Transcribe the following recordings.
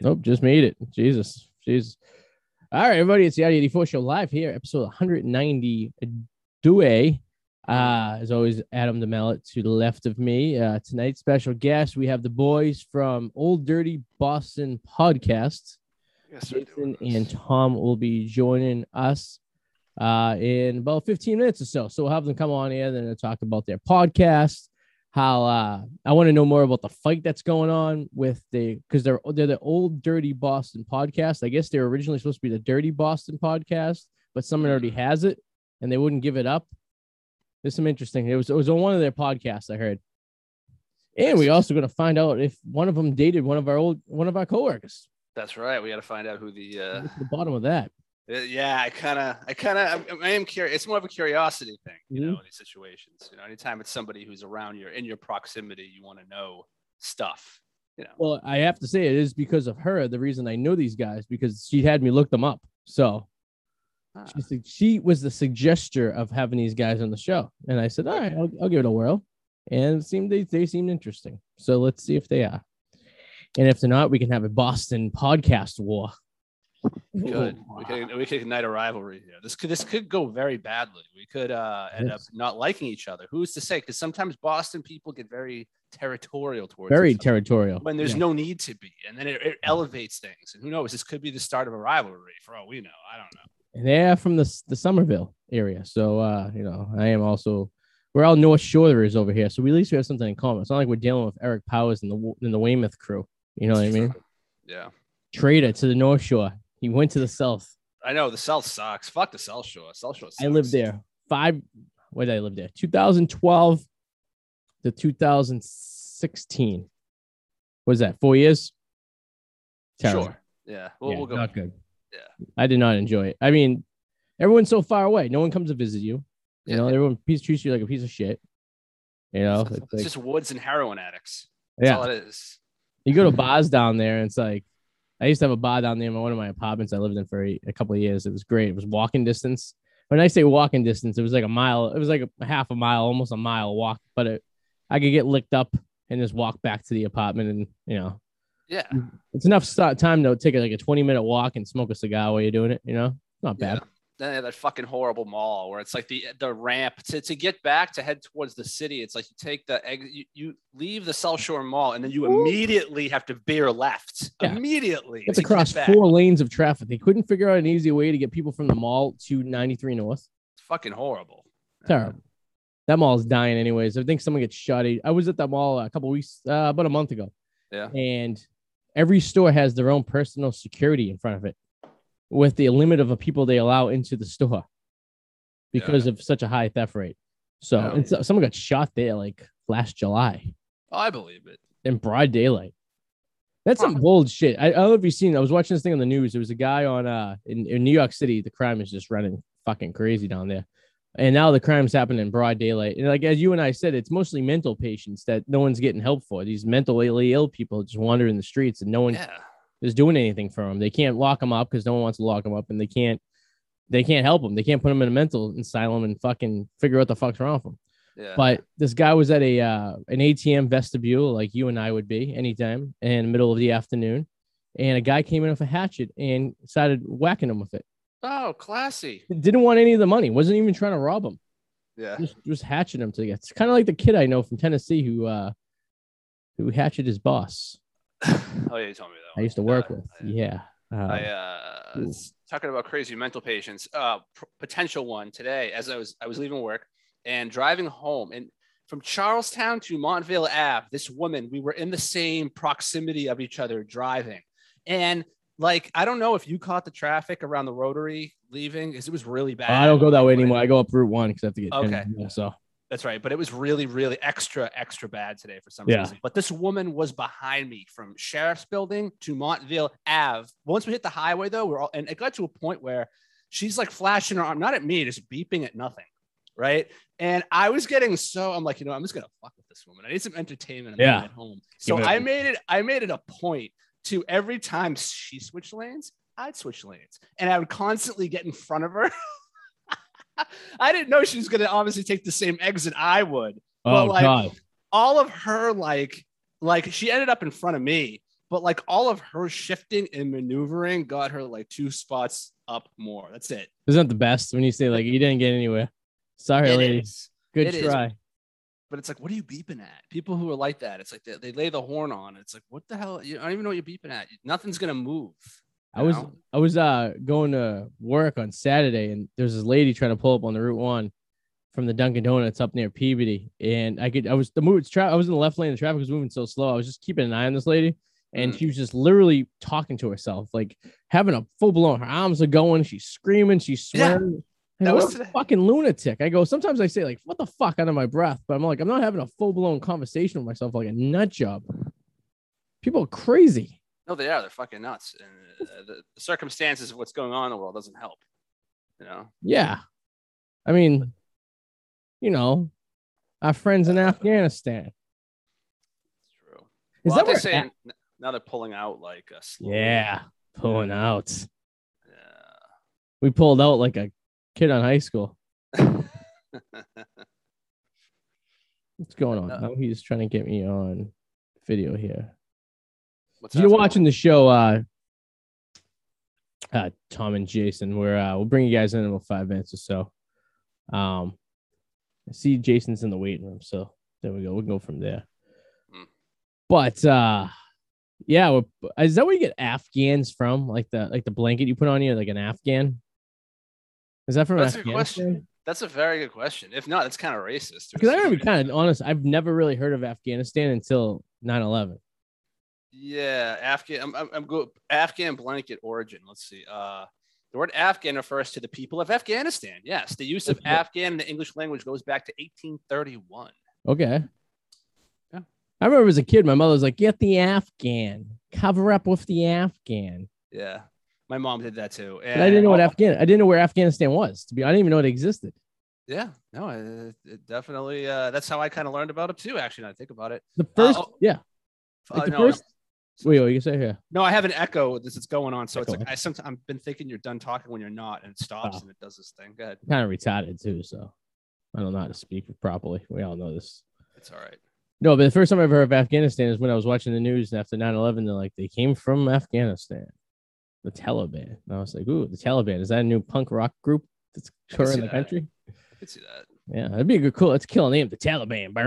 Nope, just made it. Jesus, Jesus. All right, everybody, it's the Arty 84 show live here, episode 192. Uh, as always, Adam DeMellet to the left of me. Uh, tonight's special guest, we have the boys from Old Dirty Boston podcast. Yes, sir. Jason and Tom will be joining us uh, in about 15 minutes or so. So we'll have them come on here and talk about their podcast. How uh, I want to know more about the fight that's going on with the because they're they're the old Dirty Boston podcast. I guess they were originally supposed to be the Dirty Boston podcast, but someone already has it and they wouldn't give it up. There's some interesting. It was it was on one of their podcasts I heard, and we also going to find out if one of them dated one of our old one of our coworkers. That's right. We got to find out who the. Uh, the bottom of that. Uh, yeah, I kind of, I kind of, I am curious. It's more of a curiosity thing, you know, Mhm. in these situations. You know, anytime it's somebody who's around you, in your proximity, you want to know stuff. You know. Well, I have to say it is because of her. The reason I know these guys because she had me look them up. So Ah, she, she was the suggester of having these guys on the show, and I said, "All right, I'll, I'll give it a whirl." And it seemed they they seemed interesting. So let's see if they are. And if they're not, we can have a Boston podcast war. Good. We could, we could ignite a rivalry here. This could, this could go very badly. We could uh, end up not liking each other. Who's to say? Because sometimes Boston people get very territorial towards Very territorial. when there's Yeah. no need to be, and then it, it elevates things. And who knows? This could be the start of a rivalry. For all we know, I don't know. And they're from the the Somerville area. So uh, you know, I am also we're all North Shorers over here. So we at least we have something in common. It's not like we're dealing with Eric Powers and the and the Weymouth crew. You know what I mean? Yeah. Trader to the North Shore. He went to the South. I know the South sucks. Fuck the South Shore. South Shore. I lived there five. When did I live there? 2012 to 2016. What was that? Four years? Terrible. Sure. Yeah. We'll, Yeah, we'll go. not good. Yeah. I did not enjoy it. I mean, everyone's so far away. No one comes to visit you. You Yeah. know, everyone piece treats you like a piece of shit. You know, It's, it's like, just woods and heroin addicts. That's all yeah. it is. You go to bars down there, and it's like I used to have a bar down there in one of my apartments I lived in for a, a couple of years. It was great. It was walking distance. When I say walking distance, it was like a mile. It was like a half a mile, almost a mile walk. But it, I could get licked up and just walk back to the apartment, and you know, Yeah. it's enough st- time to take like a twenty minute walk and smoke a cigar while you're doing it. You know, not bad. Yeah. Then they have that fucking horrible mall where it's like the the ramp to, to get back to head towards the city. It's like you take the egg, you, you leave the South Shore Mall and then you Ooh. immediately have to veer left. Yeah. Immediately. It's to get across four lanes of traffic. They couldn't figure out an easy way to get people from the mall to 93 North. It's fucking horrible. Terrible. That mall is dying, anyways. I think someone gets shot. I was at that mall a couple weeks, uh, about a month ago, Yeah. and every store has their own personal security in front of it, with the limit of the people they allow into the store, because of such a high theft rate. So, Yeah. and so someone got shot there like last July I believe it. in broad daylight. That's some bold shit. I, I don't know if you've seen. I was watching this thing on the news. There was a guy on uh in, in New York City. The crime is just running fucking crazy down there, and now the crime's happening in broad daylight. And like as you and I said, it's mostly mental patients that no one's getting help for. These mentally ill people just wander in the streets, and no one Yeah. Is doing anything for them. They can't lock them up because no one wants to lock them up, and they can't they can't help them. They can't put them in a mental asylum and fucking figure out the fuck's wrong with them. Yeah. But this guy was at a uh, an ATM vestibule, like you and I would be anytime, in the middle of the afternoon, and a guy came in with a hatchet and started whacking him with it. oh, classy. Didn't want any of the money. wasn't even trying to rob him. Yeah. Just just hatching him to get. It's kind of like the kid I know from Tennessee who uh who hatched his boss. Oh, yeah. You told me that. I used to work Uh, with. I- Yeah. Uh, I uh Ooh. talking about crazy mental patients. Uh, p- potential one today as I was I was leaving work and driving home and from Charlestown to Montville Ave. This woman, we were in the same proximity of each other driving, and like I don't know if you caught the traffic around the Rotary leaving because it was really bad. I don't go that way anymore. I go up Route One because I have to get. Okay. So That's right. But it was really, really extra, extra bad today for some Yeah. reason. But this woman was behind me from Sheriff's Building to Montville Ave. Once we hit the highway, though, we're all, and it got to a point where she's like flashing her arm, not at me, just beeping at nothing. Right. And I was getting so, I'm like, you know, I'm just going to fuck with this woman. I need some entertainment. Yeah. at home. So I made it, I made it a point to every time she switched lanes, I'd switch lanes and I would constantly get in front of her. I didn't know she was going to obviously take the same exit I would. oh But, like, god, All of her like, like she ended up in front of me, but like all of her shifting and maneuvering got her like two spots up more. That's it. Isn't that the best when you say like you didn't get anywhere? Sorry, It lady. is. Good It is. try. But it's like, what are you beeping at? People who are like that, it's like they, they lay the horn on. It's like, what the hell? You, I don't even know what you're beeping at. Nothing's gonna move. I was know? I was uh going to work on Saturday and there's this lady trying to pull up on the Route One from the Dunkin' Donuts up near Peabody. And I could I was the move tra- I was in the left lane, the traffic was moving so slow. I was just keeping an eye on this lady. And Mm. she was just literally talking to herself, like having a full blown. Her arms are going. She's screaming. She's Yeah, swearing. I that was "What a fucking lunatic. I go. Sometimes I say like, "What the fuck?" under my breath, but I'm like, I'm not having a full blown conversation with myself like a nut job. People are crazy. No, they are. They're fucking nuts. And uh, the, the circumstances of what's going on in the world doesn't help. You know. Yeah. I mean, you know, our friends in Afghanistan. It's true. Is well, that they're saying now they're pulling out like a slowly. Yeah, pulling out. Yeah. We pulled out like a kid on high school. What's going on? Now he's trying to get me on video here. What's you're watching the show, uh, uh, Tom and Jason. Where uh, we'll bring you guys in in about five minutes or so. Um, I see Jason's in the waiting room, so there we go. We'll go from there. Hmm. But uh, yeah, is that where you get Afghans from? Like the like the blanket you put on you, like an Afghan? Is that from That's a Afghanistan? question. That's a very good question. If not, it's kind of racist. Because I be kind of honest, I've never really heard of Afghanistan until 9-11. Yeah, Afghan. I'm, I'm, I'm good. Afghan blanket origin. Let's see. Uh, the word Afghan refers to the people of Afghanistan. Yes, the use of Okay. Afghan in the English language goes back to 1831. Okay. Yeah. I remember as a kid, my mother was like, "Get the Afghan, cover up with the Afghan." Yeah, my mom did that too. But I didn't know what oh, Afghan. I didn't know where Afghanistan was. To be, I didn't even know it existed. Yeah, no, it, it definitely. Uh, that's how I kind of learned about it too. Actually, now I think about it. The first, oh, yeah, Uh, the no, first. Wait, what you say here? no, I have an echo. This is going on, so it's like I sometimes I've been thinking you're done talking when you're not, and it stops Oh. and it does this thing. Go ahead. Kind of retarded too, so I don't know how to speak properly. We all know this. It's all right. No, but the first time I ever heard of Afghanistan is when I was watching the news after 9-11. They're like, they came from Afghanistan, the Taliban. And I was like, ooh, the Taliban. Is that a new punk rock group that's touring the that. country? I could see that. Yeah, that'd be a good, cool. Let's kill a name, the Taliban. The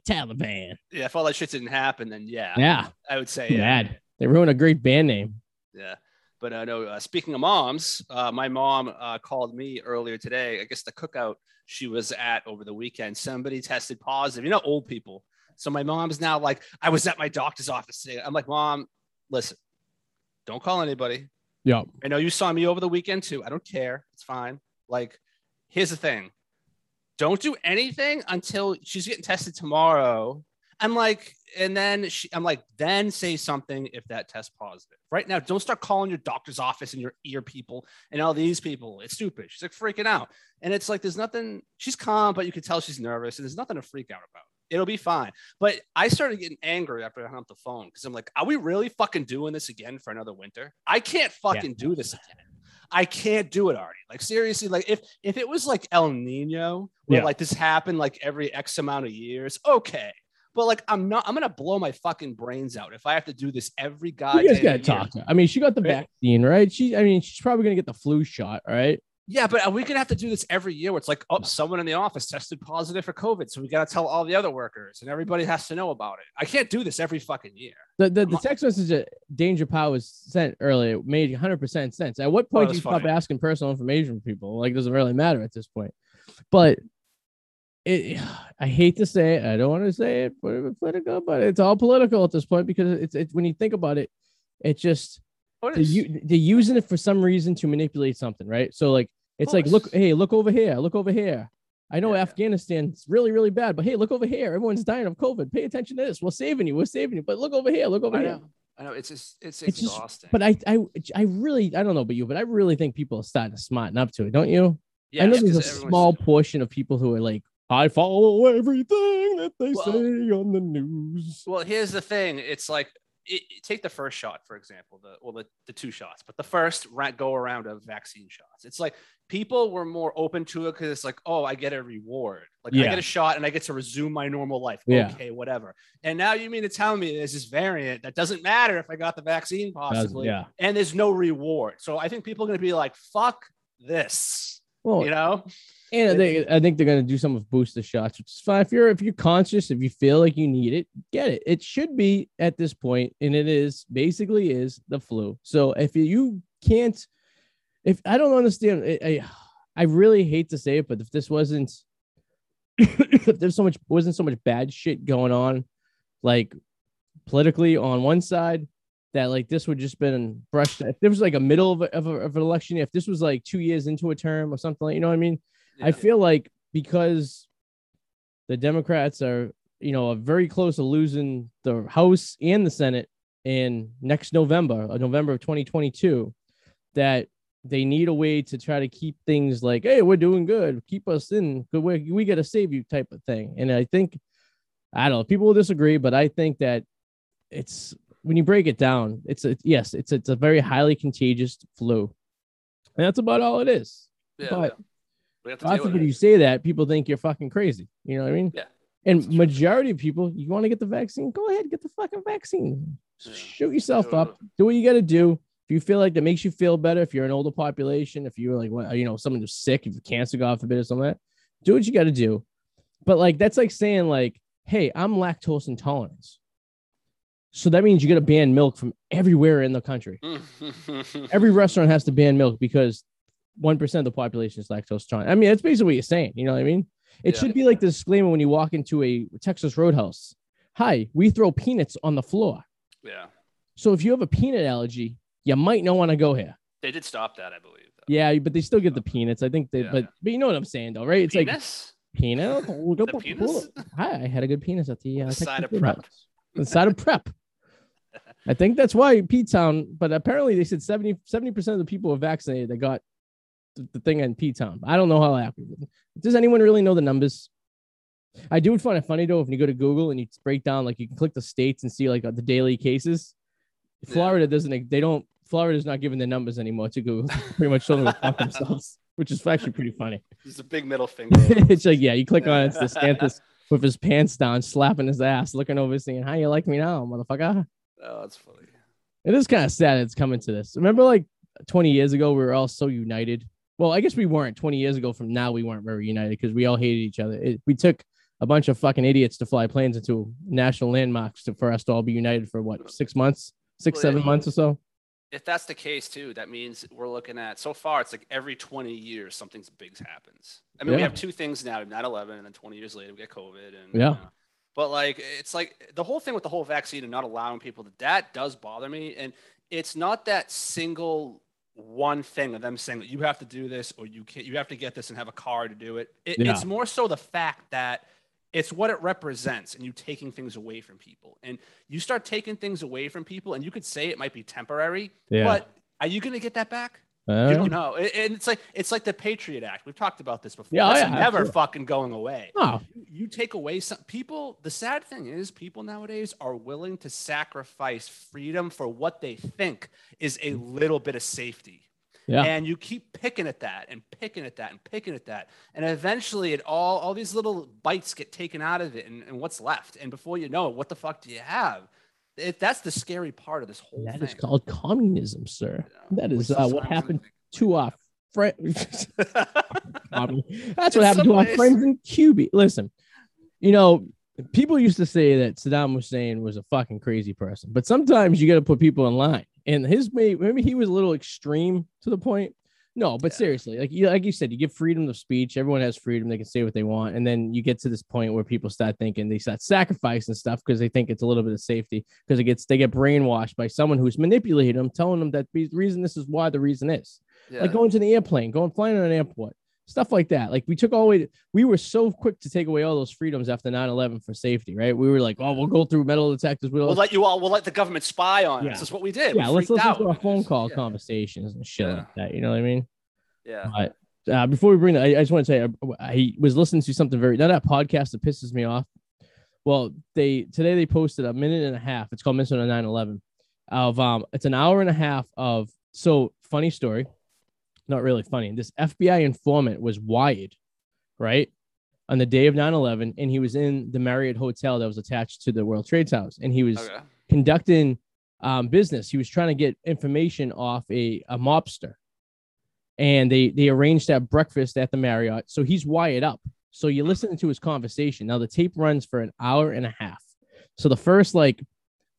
Taliban. Yeah, if all that shit didn't happen, then yeah, Yeah, I would say yeah. bad. They ruined a great band name. Yeah. But uh, no, uh, speaking of moms, uh, my mom uh, called me earlier today. I guess the cookout she was at over the weekend, somebody tested positive. You know, old people. So my mom's now like, I was at my doctor's office today. I'm like, Mom, listen, don't call anybody. Yep. I know you saw me over the weekend too. I don't care. It's fine. Like, here's the thing don't do anything until she's getting tested tomorrow. I'm like, and then she, I'm like, then say something if that test positive. Right now, don't start calling your doctor's office and your ear people and all these people. It's stupid. She's like freaking out. And it's like, there's nothing, she's calm, but you can tell she's nervous and there's nothing to freak out about. It'll be fine. But I started getting angry after I hung up the phone because I'm like, are we really fucking doing this again for another winter? I can't fucking do this again. I can't do it already. Like seriously, like if if it was like El Nino, where Yeah. like this happened like every X amount of years, okay. But like I'm not, I'm gonna blow my fucking brains out if I have to do this every goddamn. You guys gotta year. talk to her. I mean, she got the Right. vaccine, right? She, I mean, she's probably gonna get the flu shot, right? Yeah, but are we gonna have to do this every year? Where it's like, oh, someone in the office tested positive for COVID, so we gotta tell all the other workers, and everybody has to know about it. I can't do this every fucking year. The the, the text message that Danger Power was sent earlier made 100 percent sense. At what Oh, point do that's you stop asking personal information from people? Like, it doesn't really matter at this point. But it, I hate to say it. I don't want to say it, but it's political, but it's all political at this point because it's it's when you think about it, it just oh, Is- they're, they're using it for some reason to manipulate something, right? So like it's like, look, hey, look over here, look over here. I know Yeah. Afghanistan's really, really bad, but hey, look over here. Everyone's dying of COVID. Pay attention to this. We're saving you. We're saving you. But look over here. Look over I here. know. I know. It's just, it's, It's just- exhausting. But I, I, I really, I don't know about you, but I really think people are starting to smarten up to it, don't you? I know there's a small portion of people who are like, I follow everything that they Well- say on the news. Well, here's the thing. It's like it, take the first shot for example, the well the, the two shots, but the first go around of vaccine shots. It's like people were more open to it because it's like, oh, I get a reward, like Yeah. I get a shot and I get to resume my normal life. Yeah. Okay, whatever. And now you mean to tell me there's this variant that doesn't matter if I got the vaccine possibly, yeah. and there's no reward. So I think people are going to be like, fuck this, Well, you know? And I think, I think they're gonna do some with the shots, which is fine. If you're if you're conscious, if you feel like you need it, get it. It should be at this point, and it is basically is the flu. So if you can't, if I don't understand, I I, I really hate to say it, but if this wasn't, if there's so much wasn't so much bad shit going on, like politically on one side, that like this would just been brushed. If there was like a middle of, a, of, a, of an election, if this was like two years into a term or something, like you know what I mean. I feel like because the Democrats are, you know, are very close to losing the House and the Senate in next November, uh, November of 2022, that they need a way to try to keep things like, hey, we're doing good, keep us in, good we we got to save you type of thing. And I think, I don't know, people will disagree, but I think that it's when you break it down, it's a yes, it's it's a very highly contagious flu, and that's about all it is. yeah, but- we have to I deal when you say that, people think you're fucking crazy. You know what I mean? Yeah. And majority of people, you want to get the vaccine, go ahead, get the fucking vaccine. Yeah. Shoot yourself Yeah. up. Do what you got to do. If you feel like that makes you feel better, if you're an older population, if you're like, what, you know, someone who's sick, if cancer, God forbid, or something like that, do what you got to do. But like, that's like saying, like, hey, I'm lactose intolerant. So that means you got to ban milk from everywhere in the country every restaurant has to ban milk because one percent of the population is lactose intolerant. I mean, that's basically what you're saying. You know what I mean? It Yeah. should be like the disclaimer when you walk into a Texas Roadhouse. Hi, we throw peanuts on the floor. yeah, So if you have a peanut allergy, you might not want to go here. they did stop that, I believe. though. Yeah, but they still get the peanuts. I think they, Yeah. but but you know what I'm saying though, right? It's like Penis? peanut. The penis? Hi, I had a good penis at the, uh, The side of prep. The side of prep. I think that's why P Town, but apparently they said 70 percent of the people were vaccinated that got the, the thing in P Town. I don't know how happened. Does anyone really know the numbers? I do find it funny though if you go to Google and you break down like you can click the states and see like uh, the daily cases. Florida doesn't. They don't. Florida's not giving the numbers anymore to Google. pretty much them fuck themselves, which is actually pretty funny. It's a big middle finger. it's like, yeah, you click on it, it's DeSantis with his pants down, slapping his ass, looking over, saying, How you like me now, motherfucker? oh, that's funny. It is kind of sad it's coming to this. Remember, like 20 years ago, we were all so united. Well, I guess we weren't 20 years ago from now, we weren't very united because we all hated each other. It, we took a bunch of fucking idiots to fly planes into national landmarks to, for us to all be united for what, six months, six, Well, seven yeah. months or so? If that's the case too, that means we're looking at so far it's like every 20 years something big happens. I mean, we have two things now, 9/11 and then 20 years later we get COVID and Yeah. you know. But like it's like the whole thing with the whole vaccine and not allowing people to that does bother me and it's not that single one thing of them saying that you have to do this or you can't you have to get this and have a car to do it. it Yeah. It's more so the fact that it's what it represents and you taking things away from people and you start taking things away from people and you could say it might be temporary Yeah. but are you going to get that back Uh, you don't know and it's like it's like the patriot act. We've talked about this before. Yeah, that's yeah, never absolutely. fucking going away. Oh, you take away some people the sad thing is people nowadays are willing to sacrifice freedom for what they think is a little bit of safety. Yeah. and you keep picking at that and picking at that and picking at that. And eventually it all all these little bites get taken out of it and, and what's left. And before you know it what the fuck do you have it, that's the scary part of this whole That thing is called communism, sir. you know, That which is uh, what happened to our friends. That's In what happened to our friends in Cuba. Listen, you know, people used to say that Saddam Hussein was a fucking crazy person, but sometimes you got to put people in line. And his may maybe he was a little extreme to the point. No, but Yeah. seriously, like you like you said, you give freedom of speech. Everyone has freedom; they can say what they want. And then you get to this point where people start thinking they start sacrificing stuff because they think it's a little bit of safety because it gets they get brainwashed by someone who's manipulating them, telling them that the reason this is why the reason is yeah. like going to the airplane, going flying on an airport, stuff like that. Like we took all the we were so quick to take away all those freedoms after 9 11 for safety, right? We were like, oh, we'll go through metal detectors. We'll, we'll let you all we'll let the government spy on Yeah. us that's what we did yeah, we let's listen out. to our phone call yeah. conversations and shit Yeah. like that. You know what I mean? yeah But uh, before we bring that, I, I just want to say I, I was listening to something very, now that podcast that pisses me off. Well, they today they posted a minute and a half. It's called Minnesota 9/11. Of um, it's an hour and a half of so funny story, not really funny. This FBI informant was wired, right, on the day of 9/11, and he was in the Marriott hotel that was attached to the World Trade Towers, and he was Okay. conducting um, business. He was trying to get information off a, a mobster, and they they arranged that breakfast at the Marriott. So he's wired up. So you're listening to his conversation. Now the tape runs for an hour and a half. So the first like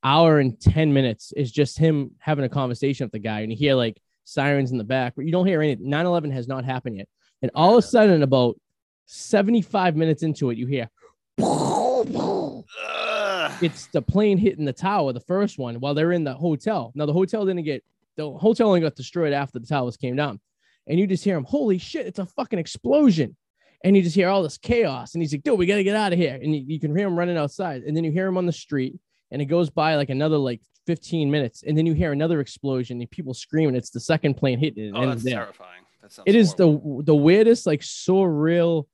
hour and ten minutes is just him having a conversation with the guy, and you hear like sirens in the back, but you don't hear anything. 9/11 has not happened yet, and all of a sudden, about 75 minutes into it, you hear it's the plane hitting the tower, the first one, while they're in the hotel. Now the hotel didn't get the hotel only got destroyed after the towers came down, and you just hear him, "Holy shit! It's a fucking explosion!" And you just hear all this chaos, and he's like, "Dude, we gotta get out of here!" And you, you can hear him running outside, and then you hear him on the street, and it goes by like another like 15 minutes, and then you hear another explosion, and people screaming. It's the second plane hitting. it, Oh, that's there. terrifying. That sounds It is horrible. the the weirdest, like surreal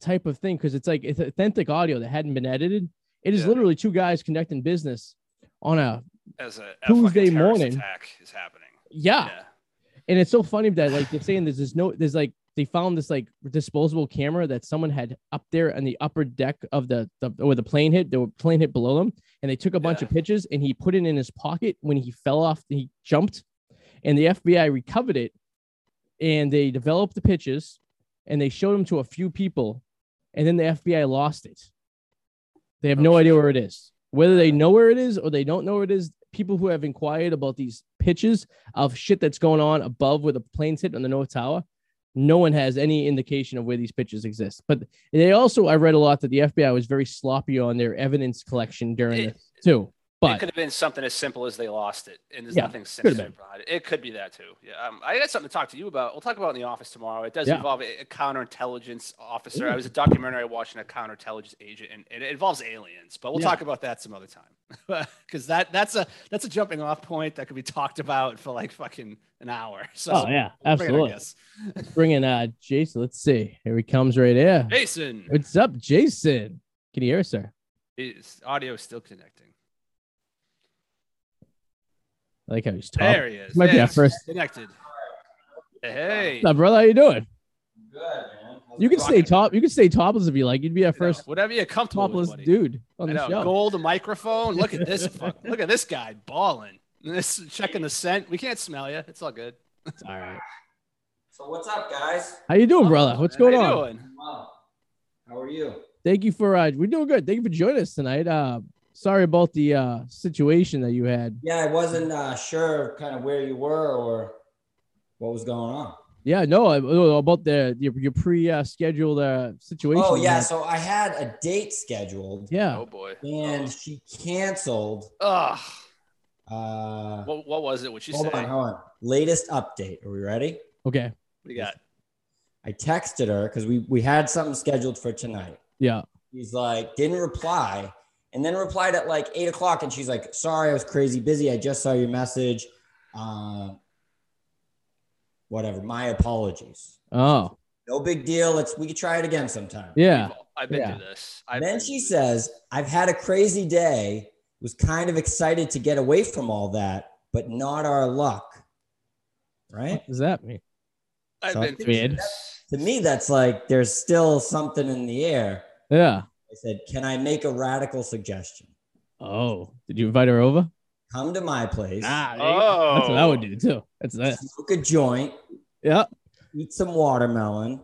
type of thing because it's like it's authentic audio that hadn't been edited. It is Yeah. literally two guys conducting business on a as a, a Tuesday morning. attack is happening. yeah. Yeah. And it's so funny that like they're saying there's this no there's like they found this like disposable camera that someone had up there on the upper deck of the, the where the plane hit, the plane hit below them, and they took a bunch Yeah. of pictures and he put it in his pocket when he fell off, he jumped, and the FBI recovered it and they developed the pictures and they showed them to a few people, and then the FBI lost it. They have Oh, no idea where it is. Whether they know where it is or they don't know where it is, people who have inquired about these pitches of shit that's going on above where the planes hit on the North Tower, no one has any indication of where these pitches exist. But they also, I read a lot that the FBI was very sloppy on their evidence collection during It- this too. It could have been something as simple as they lost it, and there's Yeah, nothing been. behind it. It could be that too. Yeah, um, I got something to talk to you about. We'll talk about it in the office tomorrow. It does Yeah. involve a, a counterintelligence officer. Ooh. I was a documentary watching a counterintelligence agent, and, and it involves aliens. But we'll Yeah. talk about that some other time, because that that's a that's a jumping off point that could be talked about for like fucking an hour. So oh yeah, we'll bring absolutely. guess. Let's bring in uh Jason. Let's see. Here he comes right here. Jason, What's up, Jason? Can you hear us, sir? his audio is still connecting. I like how he's talking. There he is. might be our first- connected. Hey, What's brother? How you doing? Good, man. You can stay top. You can stay topless if you like. You'd be our you know, first whatever you're comfortable with, topless buddy. dude on I the know, show. gold microphone. Look at this. fuck- look at this guy balling. This checking the scent. We can't smell you. It's all good. It's all right. So what's up, guys? How you doing, brother? What's How going you on? doing? Wow. How are you? Thank you for uh we're doing good. Thank you for joining us tonight. Uh sorry about the uh situation that you had. Yeah, I wasn't uh, sure kind of where you were or what was going on. Yeah, no, oh, about the your, your pre uh, scheduled uh situation. Oh yeah, so I had a date scheduled yeah. Oh boy. and she canceled. Ugh. Uh, What, what was it? What she said? hold say? on, hold on. Latest update. Are we ready? Okay. What do you got? I texted her because we we had something scheduled for tonight. Yeah. He's like, didn't reply. And then replied at like eight o'clock. And she's like, sorry, I was crazy busy. I just saw your message. Uh, whatever. My apologies. Oh. No big deal. Let's we could try it again sometime. Yeah. I've been Yeah. through this. I've then she through says, I've had a crazy day. Was kind of excited to get away from all that, but not our luck. Right? What does that mean? I've So- been through Weird. this. To me, that's like there's still something in the air. Yeah. I said, Can I make a radical suggestion? Oh. Did you invite her over? Come to my place, Ah, Oh, that's what I would do too. That's that. smoke a joint, Yeah. eat some watermelon,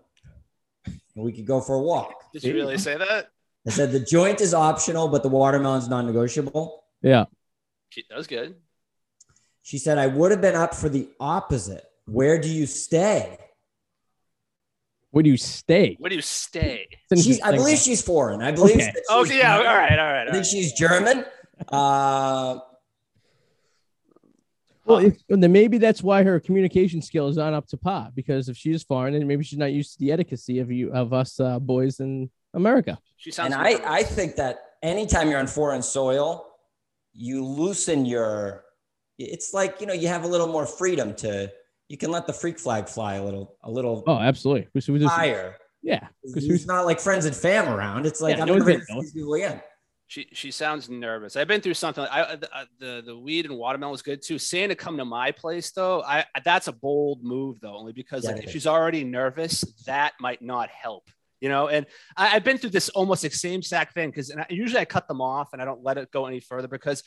and we could go for a walk. Did you really say that? I said the joint is optional, but the watermelon's non-negotiable. Yeah. That was good. She said, I would have been up for the opposite. Where do you stay? Where do you stay? Where do you stay? It's She's, I believe she's foreign. I believe Okay. that she's Okay, yeah. All German. right, all right. I think right. she's German. Uh, Well, if, then maybe that's why her communication skills aren't up to par. Because if she is foreign, and maybe she's not used to the etiquette of you of us uh, boys in America. She sounds. and I. I think that anytime you're on foreign soil, you loosen your. It's like you know you have a little more freedom to. You can let the freak flag fly a little, a little Oh, absolutely. We, we just, higher. yeah. 'cause It's who's- not like friends and fam around. It's like Yeah, I'm no never gonna gonna these people again. She she sounds nervous. I've been through something. I uh, the, uh, the the weed and watermelon was good too. Saying to come to my place though, I that's a bold move though, only because Yeah, like if is. she's already nervous, that might not help. You know, and I, I've been through this almost the same exact thing because usually I cut them off and I don't let it go any further because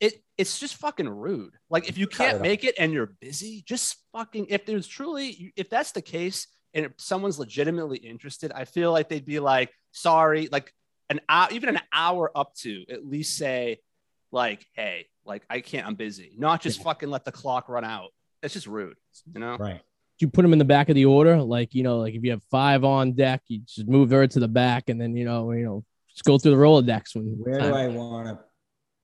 it it's just fucking rude. Like if you can't make it and you're busy, just fucking. If there's truly, if that's the case, and if someone's legitimately interested, I feel like they'd be like, sorry, like an hour, even an hour up to at least say, like, hey, like I can't, I'm busy. Not just fucking let the clock run out. It's just rude, you know. Right. you put them in the back of the order? Like, you know, like if you have five on deck, you just move her to the back and then, you know, you know, just go through the Rolodex when Where time- do I want to?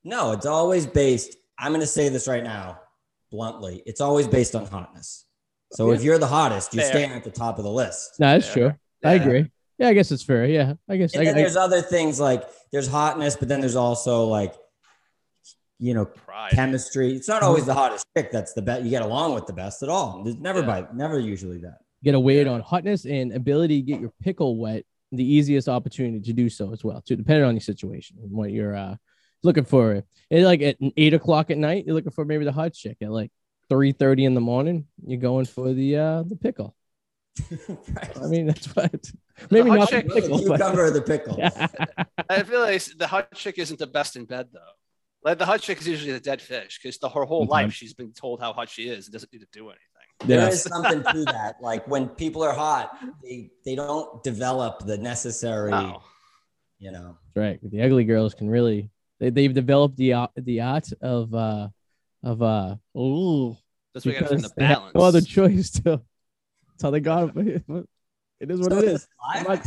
No, it's always based. I'm going to say this right now, bluntly. It's always based on hotness. So if you're the hottest, you're Fair. staying at the top of the list. No, that's Yeah. true. I agree. Yeah, I guess it's fair. Yeah, I guess. And I, then I, there's other things like there's hotness, but then there's also like, you know, Pride. chemistry. It's not always the hottest chick that's the best. You get along with the best at all. There's never Yeah. by never usually that. get a weight on hotness and ability to get your pickle wet. The easiest opportunity to do so as well, too, depending on your situation and what you're uh, looking for. It, and like at eight o'clock at night, you're looking for maybe the hot chick. At like three thirty in the morning, you're going for the uh, the pickle. right. I mean, that's what. Maybe hot not chick- the the pickle, but cucumber or the pickle. I feel like the hot chick isn't the best in bed though. Like the hot chick is usually the dead fish because the her whole Sometimes. life she's been told how hot she is and doesn't need to do anything. There Yeah. is something to that. Like when people are hot, they they don't develop the necessary, No. you know. right. The ugly girls can really. They, they've developed the art the art of uh of uh ooh That's what you got to find the because they have balance. no other choice to. That's how they got it. It is what it is. I'm not,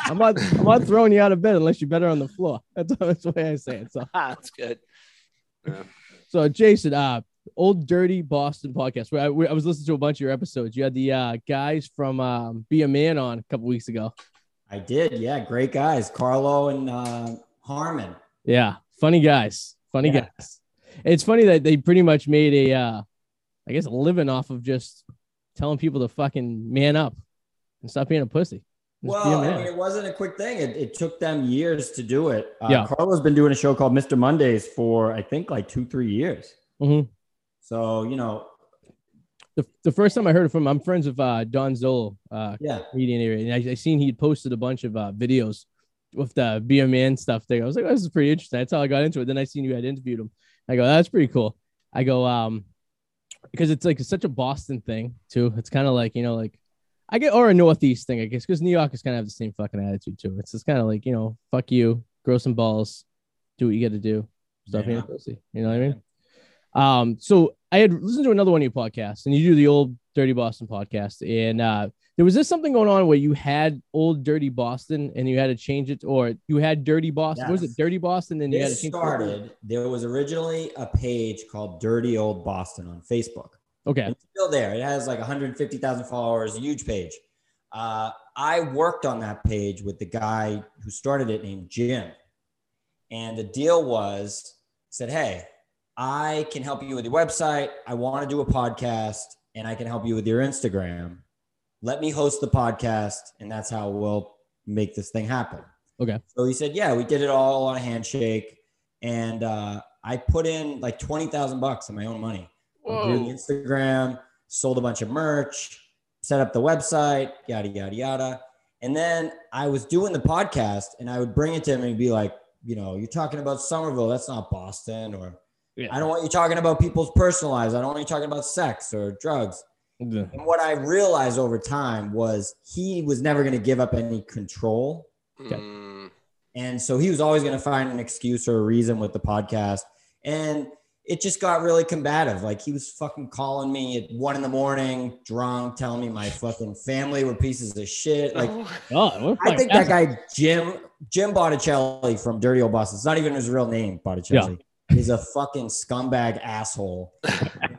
I'm not, I'm not throwing you out of bed unless you're better on the floor. That's, that's the way I say it. So, that's good. Yeah. so Jason, uh, old dirty Boston podcast. Where I, where I was listening to a bunch of your episodes. You had the uh, guys from um, Be a Man on a couple weeks ago. I did, yeah, great guys, Carlo and uh, Harmon. Yeah, funny guys, funny Yeah. guys. It's funny that they pretty much made a, uh, I guess, a living off of just telling people to fucking man up and stop being a pussy. Just Well, I mean, it wasn't a quick thing. It, it took them years to do it. Uh, Yeah. Carlo's been doing a show called Mr. Mondays for I think like two, three years. Mhm. So you know, the, the first time I heard it from, I'm friends with uh, Don Zolo, uh, yeah, comedian area, and I, I seen he'd posted a bunch of uh, videos with the Man stuff there. I was like, oh, this is pretty interesting. That's how I got into it. Then I seen you had interviewed him. I go, that's pretty cool. I go, um, because it's like such a Boston thing too. It's kind of like you know, like I get or a Northeast thing, I guess, because New Yorkers kind of have the same fucking attitude too. It's just kind of like you know, fuck you, grow some balls, do what you got to do, stuff Yeah. pussy. You know what I mean? Um, so I had listened to another one of your podcasts, and you do the old Dirty Boston podcast, and uh, there was this something going on where you had old Dirty Boston, and you had to change it, or you had Dirty Boston. What was it Dirty Boston? Then you had to change it? started. There was originally a page called Dirty Old Boston on Facebook. Okay, It's still there. It has like 150,000 followers, a huge page. Uh, I worked on that page with the guy who started it named Jim. And the deal was, said, Hey, I can help you with your website. I want to do a podcast and I can help you with your Instagram. Let me host the podcast. And that's how we'll make this thing happen. Okay. So he said, Yeah, we did it all on a handshake. And uh, I put in like 20,000 bucks of my own money grew the Whoa. Instagram, sold a bunch of merch, set up the website, yada yada yada. And then I was doing the podcast, and I would bring it to him and he'd be like, you know, you're talking about Somerville, that's not Boston, or Yeah. I don't want you talking about people's personal lives. I don't want you talking about sex or drugs. Yeah. And what I realized over time was he was never going to give up any control. Mm, And so he was always going to find an excuse or a reason with the podcast. And it just got really combative. Like he was fucking calling me at one in the morning, drunk, telling me my fucking family were pieces of shit. Like oh, God, what a I think that guy Jim Jim Botticelli from Dirty Old Boston. It's not even his real name, Botticelli. He's a fucking scumbag asshole.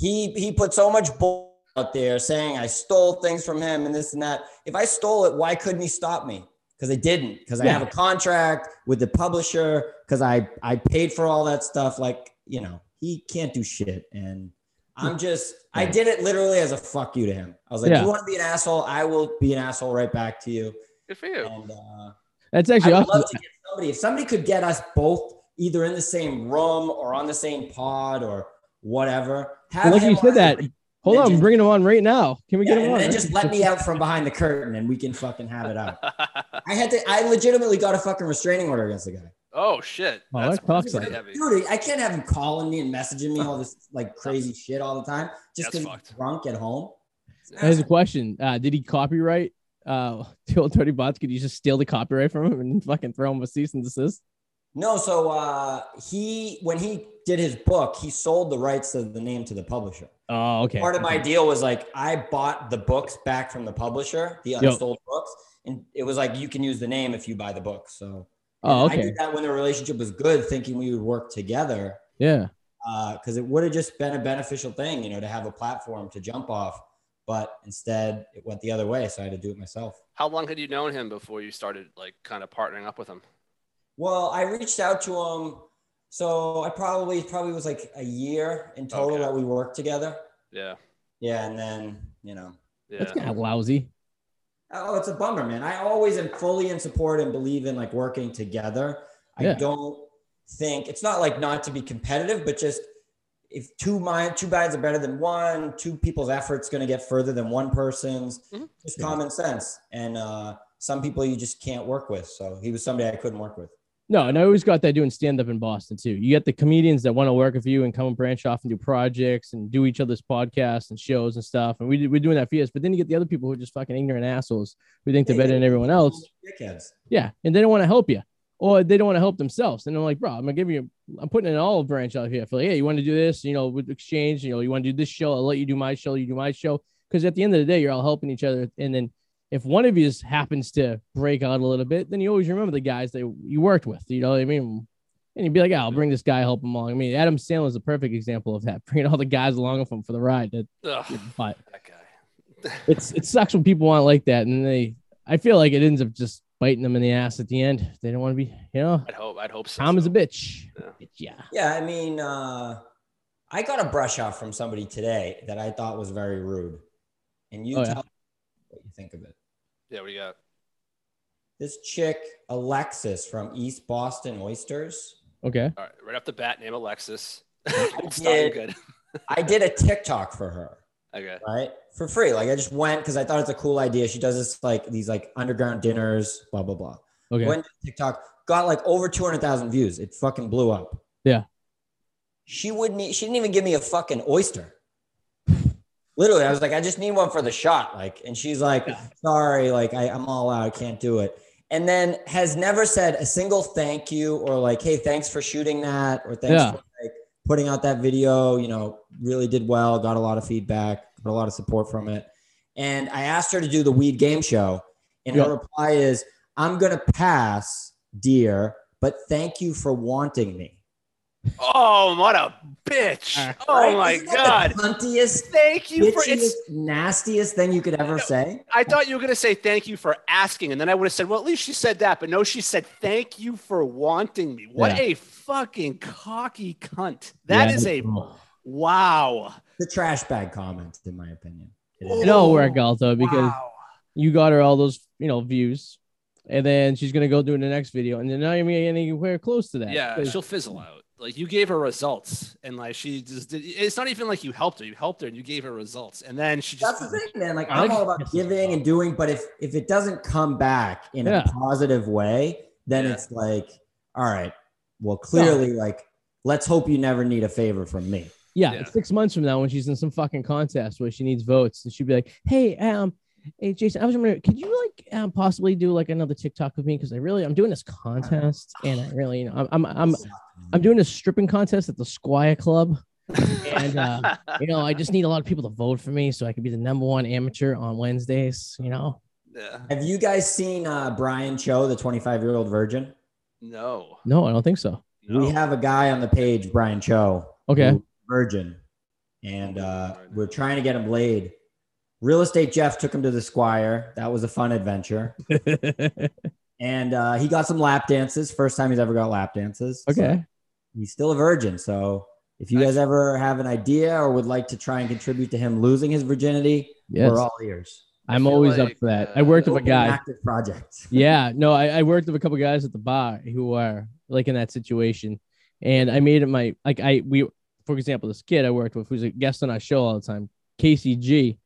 he he put so much bull out there saying I stole things from him and this and that. If I stole it, why couldn't he stop me? Because I didn't. Because I have a contract with the publisher. Because I I paid for all that stuff. Like you know, he can't do shit. And I'm just I did it literally as a fuck you to him. I was like, Yeah. you want to be an asshole? I will be an asshole right back to you. good for you. And uh, That's actually I'd awesome. love to get somebody. If somebody could get us both either in the same room or on the same pod or whatever. Have Like you said that. the- Hold and on, I'm bringing him on right now. Can we Yeah, get him and on? then just let me out from behind the curtain and we can fucking have it out. I had to. I legitimately got a fucking restraining order against the guy. Oh shit. Oh, That's that talks like- heavy. Dude, I can't have him calling me and messaging me all this like crazy shit all the time just That's because he's drunk at home. Here's a question. Uh, did he copyright uh the old 30 bots? Could you just steal the copyright from him and fucking throw him a cease and desist? No, so uh, he when he did his book, he sold the rights of the name to the publisher. Oh, okay. Part of my deal was like I bought the books back from the publisher, the Yep. unsold books, and it was like you can use the name if you buy the book. So Oh, and I okay. did that when the relationship was good, thinking we would work together Yeah. Uh, because it would have just been a beneficial thing, you know, to have a platform to jump off. But instead, it went the other way, so I had to do it myself. How long had you known him before you started like kind of partnering up with him? Well, I reached out to him. So I probably probably was like a year in total Okay. that we worked together. Yeah. Yeah, and then you know, That's kind of lousy. oh, it's a bummer, man. I always am fully in support and believe in like working together. I don't think it's not like not to be competitive, but just if two mind two minds are better than one, two people's efforts going to get further than one person's. Mhm. Just Yeah. common sense. And uh, some people you just can't work with. So he was somebody I couldn't work with. No, and I always got that doing stand up in Boston too. You get the comedians that want to work with you and come and branch off and do projects and do each other's podcasts and shows and stuff. And we, we're doing that for years. But then you get the other people who are just fucking ignorant assholes who think they're better than everyone else. Dickheads. Yeah, and they don't want to help you, or they don't want to help themselves. And I'm like, bro, I'm gonna give you, I'm putting an olive branch out here for like, hey, you want to do this? You know, with exchange, you know, you want to do this show? I'll let you do my show. You do my show. Because at the end of the day, you're all helping each other. And then if one of you happens to break out a little bit, then you always remember the guys that you worked with. You know what I mean? And you'd be like, yeah, I'll bring this guy, help him along. I mean, Adam Sandler is a perfect example of that, bringing all the guys along with him for the ride. That, Ugh, but that guy. it's it sucks when people want like that, and they, I feel like it ends up just biting them in the ass at the end. They don't want to be, you know. I'd hope. I'd hope so. Tom is a bitch. Yeah. Yeah. Yeah, I mean, uh, I got a brush off from somebody today that I thought was very rude. And you Oh, tell me what you think of it. Yeah. What do you got? This chick, Alexis from East Boston Oysters. Okay. All right. Right off the bat, name Alexis. I it's starting did. good. I did a TikTok for her, Okay. right? For free. Like I just went because I thought it's a cool idea. She does this like these like underground dinners, blah, blah, blah. Okay. Went to TikTok, got like over 200,000 views. It fucking blew up. Yeah. She wouldn't, she didn't even give me a fucking oyster. Literally, I was like, I just need one for the shot. Like, and she's like, sorry, like I, I'm all out, I can't do it. And then has never said a single thank you or like, hey, thanks for shooting that, or thanks Yeah. for like putting out that video. You know, really did well, got a lot of feedback, got a lot of support from it. And I asked her to do the weed game show, and Yeah. her reply is, I'm gonna pass, dear, but thank you for wanting me. Oh, what a bitch! Uh, Oh Right? my Isn't god! the Thank you for it's. nastiest thing you could ever say. I thought you were gonna say thank you for asking, and then I would have said, well, at least she said that. But no, she said thank you for wanting me. What Yeah. a fucking cocky cunt! That Yeah. is a wow. The trash bag comment, in my opinion. It is. It all work out though because Wow. you got her all those you know views, and then she's gonna go do the next video, and then not even anywhere close to that. Yeah, she'll fizzle out. Like you gave her results, and like she just did. It's not even like you helped her. You helped her, and you gave her results, and then she just. That's the thing, man. Like I I'm like all about giving and doing, but if if it doesn't come back in Yeah. a positive way, then Yeah. it's like, all right, well, clearly, like, let's hope you never need a favor from me. Yeah, Yeah. six months from now when she's in some fucking contest where she needs votes, and she'd be like, "Hey, um, hey Jason, I was wondering, could you like um, possibly do like another TikTok with me? Because I really, I'm doing this contest, and I really, you know, I'm, I'm, I'm, I'm doing a stripping contest at the Squire Club, and uh, you know, I just need a lot of people to vote for me so I can be the number one amateur on Wednesdays. You know, yeah. Have you guys seen uh, Brian Cho, the 25 year old virgin? No. no, I don't think so. no. We have a guy on the page, Brian Cho, Okay, virgin, and uh, we're trying to get him laid. Real estate Jeff took him to the Squire. That was a fun adventure. And uh, he got some lap dances. First time he's ever got lap dances. So okay, he's still a virgin. So if you Nice. guys ever have an idea or would like to try and contribute to him losing his virginity, yes, we're all ears. I'm always up for that. uh, I worked with a guy. active project. Yeah, no, I, I worked with a couple guys at the bar who are like in that situation, and I made it my like I we for example this kid I worked with who's a guest on our show all the time, Casey G.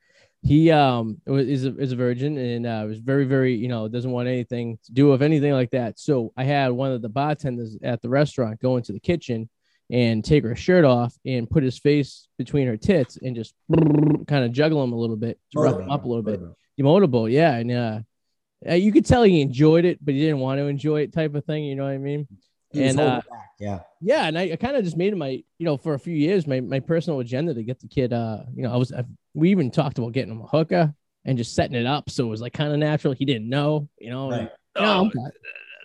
He um is a, is a virgin and uh, was very very you know doesn't want anything to do with anything like that. So I had one of the bartenders at the restaurant go into the kitchen and take her shirt off and put his face between her tits and just kind of juggle him a little bit to rough him up a little bit. Motorboat, yeah, and uh, uh, you could tell he enjoyed it, but he didn't want to enjoy it, type of thing. You know what I mean? And, uh, yeah. Yeah, and I, I kind of just made it my, you know, for a few years, my my personal agenda to get the kid. Uh, you know, I was I, we even talked about getting him a hooker and just setting it up, so it was like kind of natural. He didn't know, you know. and- Right. No, I'm Oh,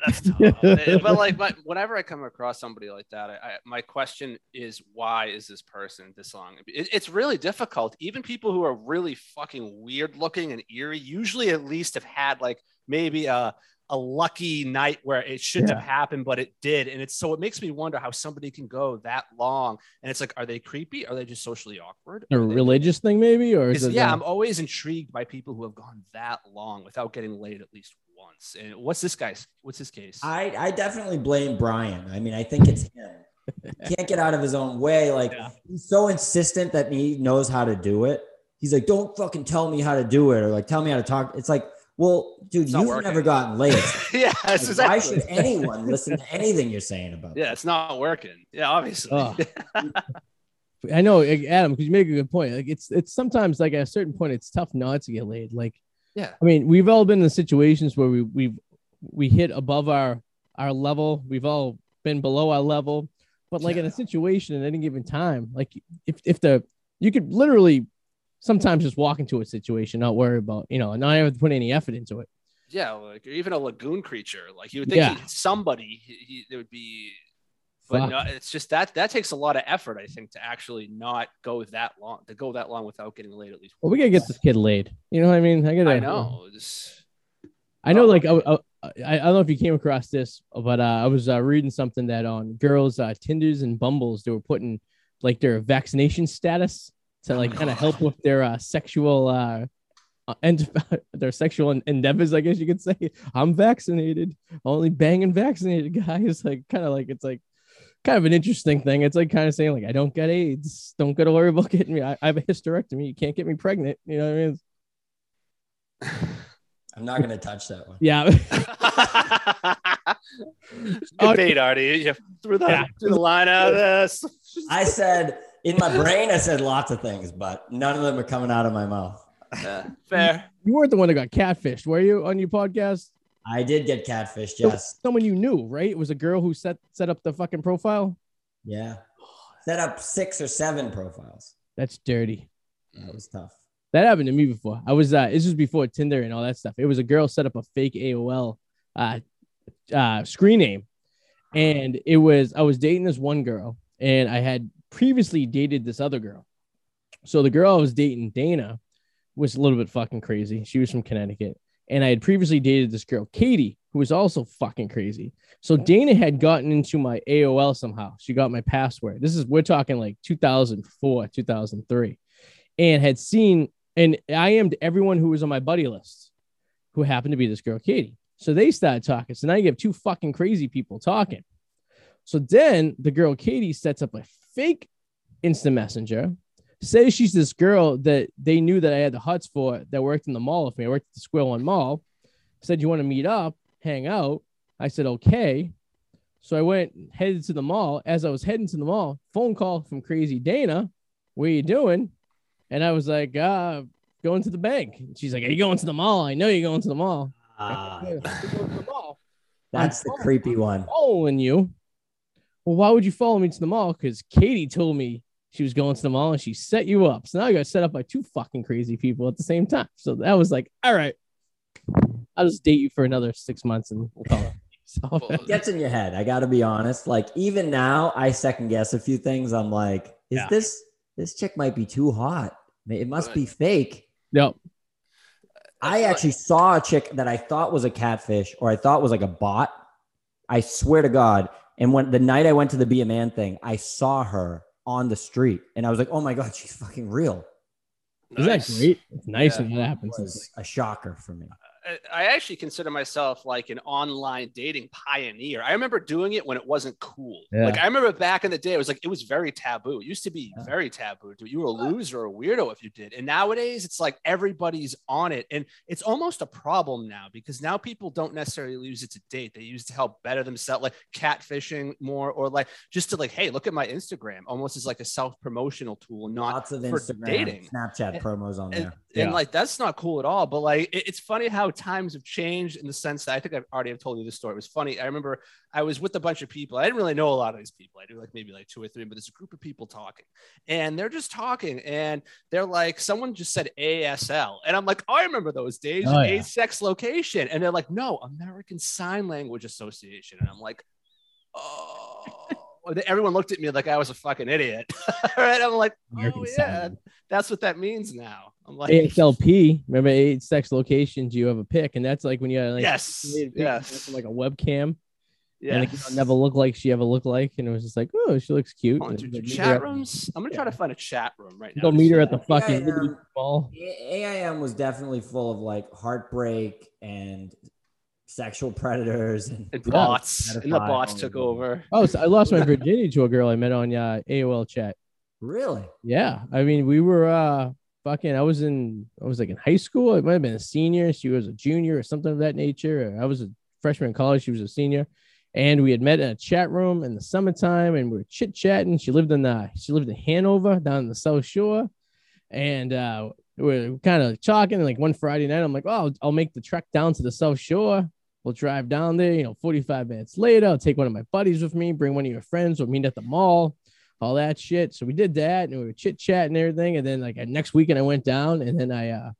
that's tough. but like, but whenever I come across somebody like that, I, I, my question is, why is this person this long? It, it's really difficult. Even people who are really fucking weird looking and eerie, usually at least have had like maybe a a lucky night where it shouldn't have happened, but it did. And it's so it makes me wonder how somebody can go that long. And it's like, are they creepy? Are they just socially awkward? a Are they- religious thing, maybe, or is It's- it yeah, I'm always intrigued by people who have gone that long without getting laid at least once. And what's this guy's? What's his case? I, I definitely blame Brian. I mean, I think it's him. He can't get out of his own way. Like Yeah. he's so insistent that he knows how to do it. He's like, don't fucking tell me how to do it, or like tell me how to talk. It's like, well, dude, It's you've never gotten laid. yeah, Like, it's Why should anyone listen to anything you're saying about? Yeah, it's not working. Yeah, obviously. Oh. I know, Adam, because you make a good point. Like it's it's sometimes like at a certain point, it's tough not to get laid. Like, Yeah. I mean, we've all been in situations where we we we hit above our our level. We've all been below our level, but like in a situation at any given time, like if if the you could literally sometimes just walk into a situation, not worry about you know, not have to put any effort into it. yeah, like even a lagoon creature. Like you would think Yeah. he- somebody he, he, there would be, but Fuck. no, it's just that that takes a lot of effort. I think to actually not go that long to go that long without getting laid at least. Well, we gotta get this kid laid. You know what I mean? I gotta. I know. Just, I know, like, I, I, I don't know if you came across this, but uh, I was uh, reading something that on girls' uh, Tinders and Bumbles, they were putting like their vaccination status to like kind of help with their uh, sexual uh, uh, and their sexual endeavors. I guess you could say. I'm vaccinated, only banging vaccinated guys. Like, kind of like it's like kind of an interesting thing. It's like kind of saying like I don't get AIDS, don't get to worry about getting me. I, I have a hysterectomy. You can't get me pregnant. You know what I mean? I'm not gonna touch that one. Yeah. Good bait, Artie. You threw the, Yeah. threw the line out of this. I said in my brain, I said lots of things, but none of them are coming out of my mouth. Yeah, fair. You weren't the one that got catfished, were you, on your podcast? I did get catfished, So- yes. Someone you knew, right? It was a girl who set set up the fucking profile. Yeah. Set up six or seven profiles. That's dirty. That was tough. That happened to me before. I was uh this was before Tinder and all that stuff. It was a girl set up a fake AOL uh uh screen name. And it was I was dating this one girl and I had previously dated this other girl. So the girl I was dating, Dana, was a little bit fucking crazy. She was from Connecticut. And I had previously dated this girl, Katie, who was also fucking crazy. So mm. Dana had gotten into my AOL somehow. She got my password. This is we're talking like 2004, 2003, and had seen and I ammed everyone who was on my buddy list, who happened to be this girl, Katie. So they started talking. So now you have two fucking crazy people talking. So then the girl Katie sets up a fake instant messenger, say she's this girl that they knew that I had the huts for that worked in the mall with me. I worked at the Square One Mall. Said, You want to meet up, hang out? I said, Okay. So I went headed to the mall. As I was heading to the mall, phone call from crazy Dana. What are you doing? And I was like, uh, going to the bank. And she's like, Are you going to the mall? I know you're going to the mall. "Yeah, I'm going to the mall that's the creepy one. following you. Well, why would you follow me to the mall? Because Katie told me she was going to the mall and she set you up. So now I got set up by two fucking crazy people at the same time. So that was like, all right, I'll just date you for another six months and we'll call it. So, gets in your head. I got to be honest. Like even now, I second guess a few things. I'm like, is Yeah. this this chick might be too hot? It must be fake. no, I actually saw a chick that I thought was a catfish or I thought was like a bot. I swear to God. And when the night I went to the Be a Man thing, I saw her on the street and I was like, oh my God, she's fucking real. Isn't that great? It's nice Yeah. when that happens. was a shocker for me. I- I actually consider myself like an online dating pioneer. I remember doing it when it wasn't cool. Yeah. Like I remember back in the day, it was like it was very taboo. It used to be Yeah. very taboo. Dude, You were a loser or a weirdo if you did. And nowadays it's like everybody's on it. And it's almost a problem now because now people don't necessarily use it to date. They use it to help better themselves, like catfishing more, or like just to like, hey, look at my Instagram, almost as like a self-promotional tool, not Lots of for Instagram, dating. Snapchat promos on and, there. and Yeah. like that's not cool at all but like it- it's funny how times have changed in the sense that i think i've already have told you this story. It was funny. I remember i was with a bunch of people. I didn't really know a lot of these people. I do like maybe like two or three but there's a group of people talking. And they're just talking and they're like someone just said asl and i'm like oh, i remember those days. Oh, yeah. a sex location. And they're like no american sign language association. And i'm like oh everyone looked at me like i was a fucking idiot right i'm like oh Sign yeah Language. that's what that means now. I'm like, AXLP. Remember eight sex locations you have a pick, and that's like when you had like yes, you a pic yes, from, like a webcam, and the girl yes. never looked like she ever looked like, and it was just like, oh, she looks cute. On And to then do chat at- rooms. I'm gonna try to find a chat room right now. Go meet her at that. the fucking Yeah, Liberty Mall. A- AIM was definitely full of like heartbreak and sexual predators and and Yeah. bots, and the bots took over. Oh, so I lost my virginity to a girl I met on uh, AOL chat. really Yeah, I mean, we were uh fucking. I was in, I was like in high school. It might have been a senior. She was a junior or something of that nature. I was a freshman in college. She was a senior, and we had met in a chat room in the summertime, and we were chit chatting. She lived in uh, she lived in Hanover down in the South Shore, and uh, we're kind of talking. And like one Friday night, I'm like, oh, I'll, I'll make the trek down to the South Shore. We'll drive down there. You know, 45 minutes later, I'll take one of my buddies with me. Bring one of your friends. We'll meet at the mall all that shit. So we did that and we were chit chatting and everything. And then like next weekend I went down and then I uh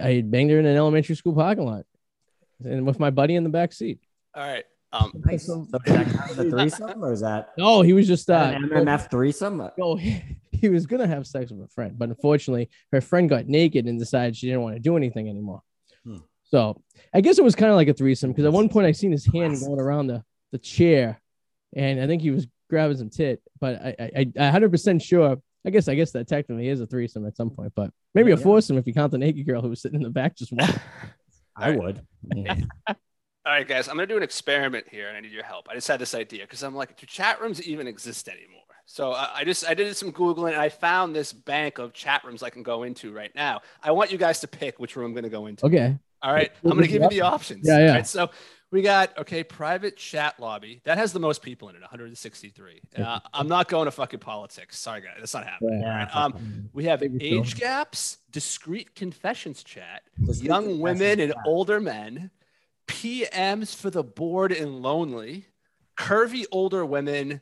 I banged her in an elementary school parking lot and with my buddy in the back seat. All right. Um, nice. So is that kind of a threesome or is that No, he was just uh an MMF threesome? no, he, he was gonna have sex with a friend, but unfortunately her friend got naked and decided she didn't want to do anything anymore. Hmm. So I guess it was kind of like a threesome because at one point I seen his hand going around the, the chair and I think he was grabbing some tit, but I I I hundred percent sure. I guess I guess that technically is a threesome at some point, but maybe a Yeah. foursome if you count the naked girl who was sitting in the back just watching. I would. Yeah. all right, guys. I'm gonna do an experiment here, and I need your help. I just had this idea because I'm like, do chat rooms even exist anymore? So I, I just I did some googling and I found this bank of chat rooms I can go into right now. I want you guys to pick which room I'm gonna go into. Okay. All right. I'm going to give you the options. Yeah, yeah. All right, so we got, okay, private chat lobby. That has the most people in it, 163. Uh, I'm not going to fucking politics. Sorry, guys. That's not happening. Yeah. Um, we have so. age gaps, discreet confessions chat, Discreet young women and chat. older men, PMs for the bored and lonely, curvy older women.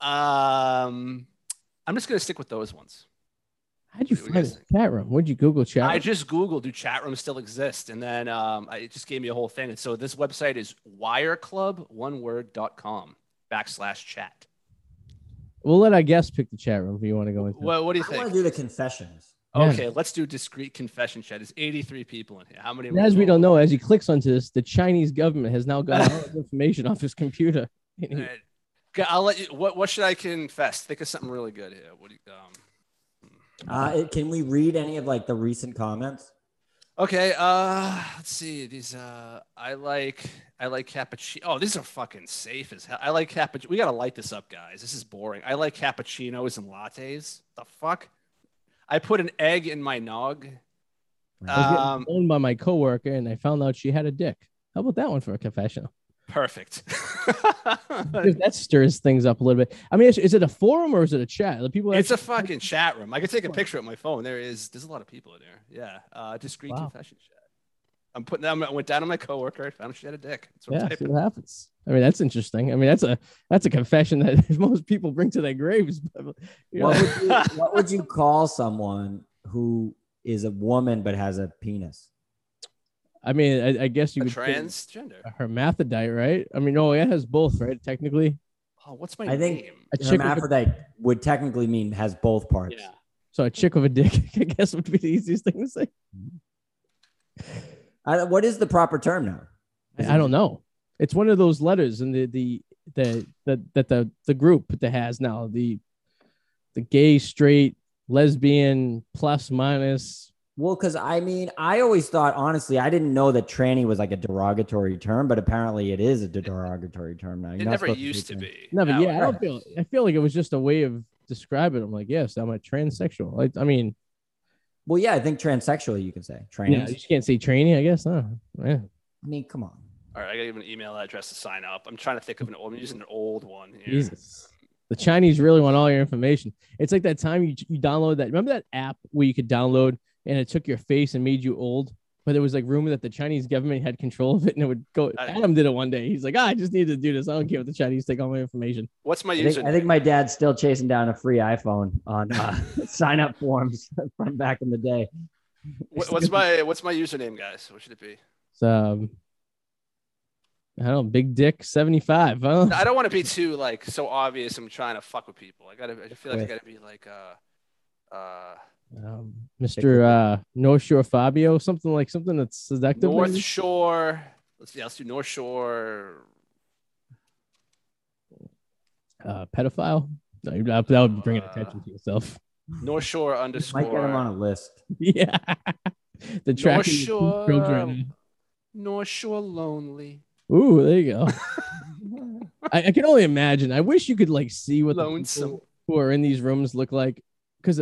Um, I'm just going to stick with those ones. How'd you What do you find guys chat room? Where'd you Google chat? I room? just Googled, do chat rooms still exist? And then um, I, it just gave me a whole thing. And so this website is wireclub, one word, dot com backslash chat. We'll let our guests pick the chat room if you want to go into. it. What, what do you think? I want think? to do the confessions. Yeah. Okay, let's do discreet confession chat. There's 83 people in here. How many? As we don't know, as he clicks onto this, the Chinese government has now got all the information off his computer. All right. I'll let you. What, what should I confess? Think of something really good here. What do you, um, Uh, it- can we read any of like the recent comments? Okay, uh let's see. These uh I like I like cappuccino. Oh, these are fucking safe as hell. I like cappuccino. We gotta light this up, guys. This is boring. I like cappuccinos and lattes. The fuck? I put an egg in my nog. I was getting Um, phoned by my coworker, and I found out she had a dick. How about that one for a confessional? Perfect. If that stirs things up a little bit. I mean, is, is it a forum or is it a chat? The people. it's a actually- fucking chat room. I could take a picture of my phone. There is there's a lot of people in there. Yeah. Uh discreet Wow. confession chat. I'm putting down I went down to my coworker, I found she had a dick. That's what Yeah, see what happens. I mean, that's interesting. I mean, that's a that's a confession that most people bring to their graves. But, you know, What would you, what would you call someone who is a woman but has a penis? I mean, I, I guess you A would say transgender. a hermaphrodite, right? I mean, no, it has both, right? Technically, Oh, what's my I think- name? a chick with a, Hermaphrodite would technically mean has both parts. Yeah. so a chick with a dick, I guess would be the easiest thing to say. I, what is the proper term now? I, I don't know. It's one of those letters in the the the the that the the group that has now the the gay straight lesbian plus minus. Well, because I mean, I always thought, honestly, I didn't know that tranny was like a derogatory term, but apparently it is a derogatory term now. You're It never used say to tranny. be. No, but yeah, I don't feel. I feel like it was just a way of describing. it. I'm like, yes, I'm a transsexual. Like, I mean, Well, yeah, I think transsexual you can say. Trans. yeah, you just can't say tranny. I guess. No, yeah. I mean, come on. All right, I gotta give an email address to sign up. I'm trying to think of an old. I'm using an old one here. Jesus. The Chinese really want all your information. It's like that time you, you download that. Remember that app where you could download and it took your face and made you old? But there was like rumor that the Chinese government had control of it and it would go. I- Adam did it one day. He's like, ah, I just need to do this. I don't care what the Chinese take all my information. What's my I think, username? I think my dad's still chasing down a free iPhone on uh, sign up forms from back in the day. What- what's my what's my username, guys? What should it be? So, um, I don't know, Big Dick 75. Huh? I don't want to be too like so obvious. I'm trying to fuck with people. I gotta. I feel like I gotta be like uh uh Um, Mr. Uh, North Shore Fabio, something like something that's seductive. North maybe? Shore. Let's see. Let's do North Shore. uh, pedophile. No, you- that, that would bring Uh, attention to yourself. North Shore Might underscore. get him on a list. yeah. the track. the Shore. strokes right now. North Shore lonely. Ooh, there you go. I, I can only imagine. I wish you could like see what the people who are in these rooms look like. Because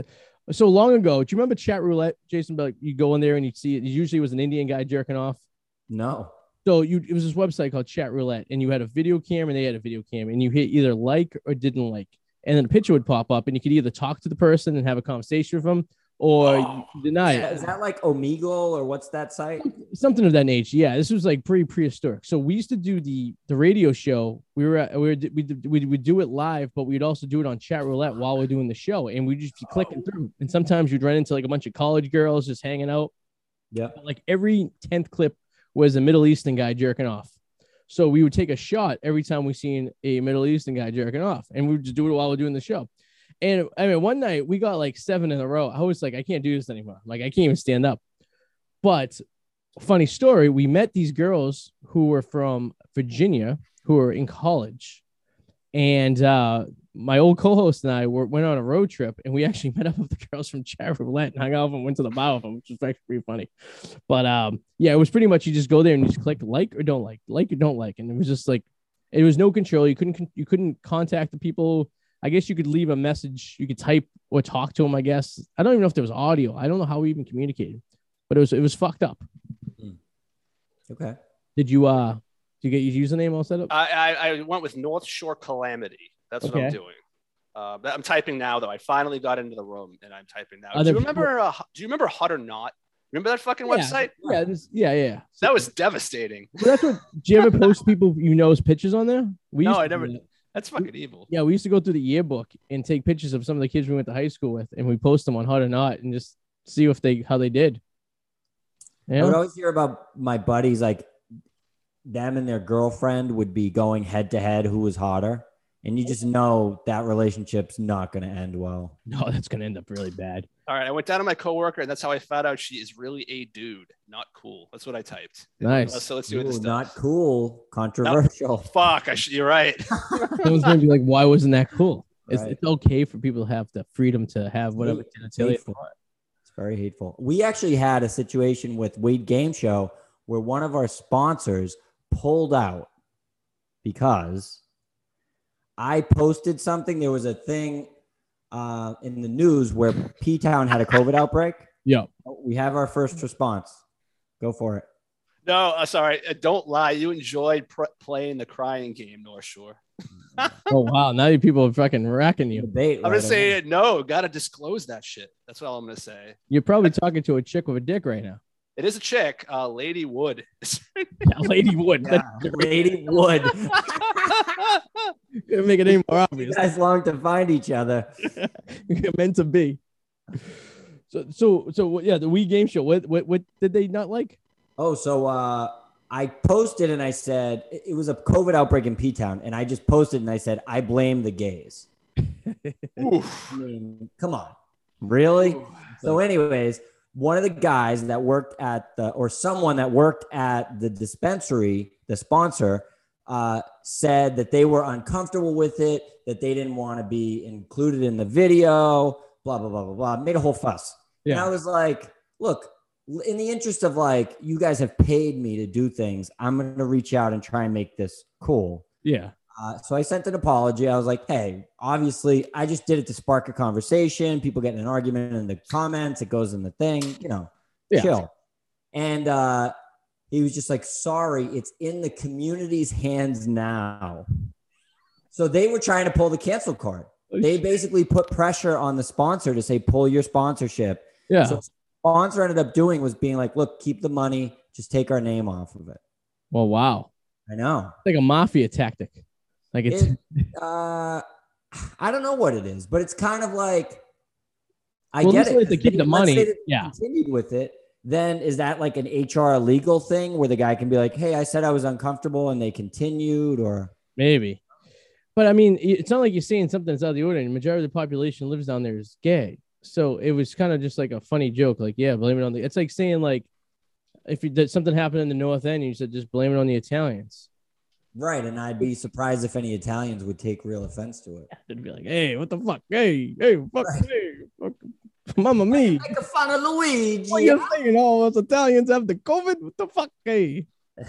so long ago, do you remember chat roulette, Jason? Like you go in there and you see it. Usually, it was an Indian guy jerking off. No. So you it was this website called Chat Roulette, and you had a video cam and they had a video cam, and you hit either like or didn't like, and then a picture would pop up, and you could either talk to the person and have a conversation with them, or Oh, you deny Yeah, it. is that like Omegle or what's that site? something of that nature. Yeah, this was like pre prehistoric. So we used to do the the radio show. We were at, we were we we would do it live, but we'd also do it on chat roulette while we're doing the show, and we'd just be clicking oh. through. And sometimes you'd run into like a bunch of college girls just hanging out. Yeah, Like every tenth clip was a Middle Eastern guy jerking off. So we would take a shot every time we seen a Middle Eastern guy jerking off, and we would just do it while we're doing the show. And I mean, one night we got like seven in a row. I was like, I can't do this anymore. Like, I can't even stand up. But funny story, we met these girls who were from Virginia who were in college. And uh, my old co-host and I were, went on a road trip, and we actually met up with the girls from Chat Roulette and hung out with them, went to the bar with them, which was actually pretty funny. But um, yeah, it was pretty much you just go there and you just click like or don't like, like or don't like, and it was just like it was no control. You couldn't you couldn't contact the people. I guess you could leave a message, you could type or talk to them. I guess I don't even know if there was audio. I don't know how we even communicated, but it was it was fucked up. Okay. Did you uh did you get your username all set up? I, I I went with North Shore Calamity. That's what I'm doing. Uh, I'm typing now though. I finally got into the room and I'm typing now. Are do you there remember? Uh, do you remember Hot or Not? Remember that fucking Yeah. website? Yeah, this, yeah, yeah. That was devastating. Well, that's what. Do you ever post people you know's pictures on there? We No, I never- that. That's fucking evil. Yeah, we used to go through the yearbook and take pictures of some of the kids we went to high school with, and we post them on Hot or Not, and just see if they how they did. I would always hear about my buddies like them and their girlfriend would be going head to head who was hotter. And you just know that relationship's not going to end well. no, that's gonna end up really bad. All right, I went down to my coworker and that's how I found out she is really a dude, not cool. That's what I typed. Nice. Uh, so let's do it. Ooh, This not cool, controversial. Fuck. I should, you're right. Someone's gonna be like, "Why wasn't that cool?" It's, Right. it's okay for people to have the freedom to have whatever It's genitalia hateful. It's very hateful. We actually had a situation with Weed Game Show where one of our sponsors pulled out because I posted something. There was a thing uh, in the news where P Town had a COVID outbreak. Yeah, We have our first response. Go for it. No, uh, sorry. Uh, don't lie. You enjoyed pr- playing the crying game, North Shore. Oh wow, now you people are fucking racking you. Debate. I'm right gonna say no. Got to disclose that shit. That's all I'm gonna say. You're probably talking to a chick with a dick right now. It is a chick, uh, Lady Wood. Yeah, Lady Wood. Yeah, Lady Wood. Couldn't make it any more obvious. You obvious. guys long to find each other. meant to be. So, so, so, yeah, the Weed game show. What, what, what did they not like? Oh, so uh, I posted and I said it it was a COVID outbreak in P Town, and I just posted and I said I blame the gays. Oof. I mean, come on, really? So, anyways, one of the guys that worked at the, or someone that worked at the dispensary, the sponsor, uh, said that they were uncomfortable with it, that they didn't want to be included in the video, blah blah blah blah blah. Made a whole fuss. And I was like, look, in the interest of like you guys have paid me to do things, I'm gonna reach out and try and make this cool. Yeah. Uh, so I sent an apology. I was like, hey, obviously, I just did it to spark a conversation. People get in an argument in the comments, it goes in the thing, you know, Yeah. chill. And uh, he was just like, sorry, it's in the community's hands now. So they were trying to pull the cancel card. They basically put pressure on the sponsor to say, pull your sponsorship. Yeah. So sponsor ended up doing was being like, look, keep the money, just take our name off of it. well, wow. I know. It's like a mafia tactic. Like it's It, uh, I don't know what it is, but it's kind of like I Well, get it. they keep the money. say that they Yeah. continued with it. Then is that like an HR legal thing where the guy can be like, "Hey, I said I was uncomfortable," and they continued, or maybe. But I mean, it's not like you're saying something that's out of the ordinary. The majority of the population lives down there is gay. So it was kind of just like a funny joke. Like, yeah, blame it on the. It's like saying like, if you did something happened in the North End, you said just blame it on the Italians. Right? And I'd be surprised if any Italians would take real offense to it. They'd be like, hey, what the fuck? Hey, hey, fuck, hey, fuck, mama me. Make fun of Luigi. What you saying? All us Italians have the COVID? What the fuck? Hey.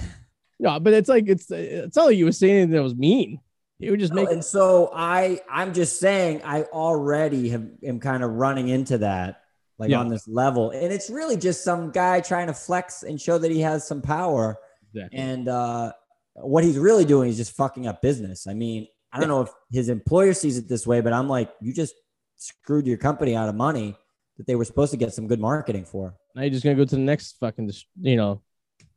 No, but it's like it's it's not like you were saying that was mean. You were just No, making and so I, I'm just saying, I already have am kind of running into that, like Yeah. on this level, and it's really just some guy trying to flex and show that he has some power. exactly. And uh, what he's really doing is just fucking up business. I mean, I don't know if his employer sees it this way, but I'm like, you just screwed your company out of money that they were supposed to get some good marketing for. now you're just gonna go to the next fucking, you know,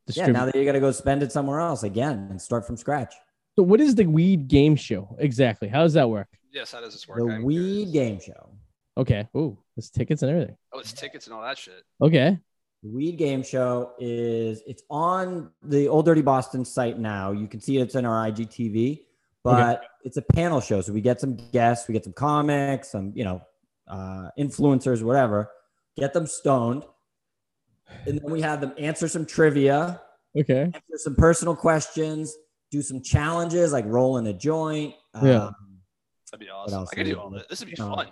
Yeah, now that you got to go spend it somewhere else again and start from scratch. so what is the weed game show exactly? How does that work? Yes, how does this work? The I'm weed curious. game show. Okay. Ooh, it's tickets and everything. Oh, it's tickets and all that shit. Okay. The Weed Game Show is it's on the Old Dirty Boston site now. You can see it's in our IGTV, but it's a panel show. So we get some guests, we get some comics, some you know uh, influencers, whatever. Get them stoned, and then we have them answer some trivia, Okay. answer some personal questions, do some challenges like rolling a joint. Yeah. um, That'd be awesome. else I could do do all this. This would be No. fun.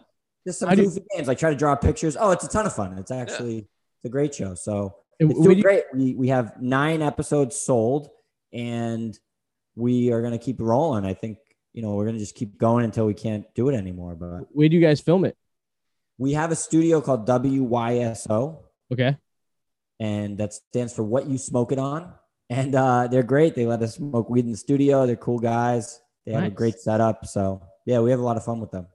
just some I do- goofy games like try to draw pictures. Oh, it's a ton of fun. It's actually it's a great show. So And it's doing you- great. We we have nine episodes sold, and we are gonna keep rolling. I think you know we're gonna just keep going until we can't do it anymore. But where do you guys film it? we have a studio called WYSO, Okay. and that stands for What You Smoke It On. And uh, they're great. They let us smoke weed in the studio. They're cool guys. They have a great setup. So yeah, we have a lot of fun with them.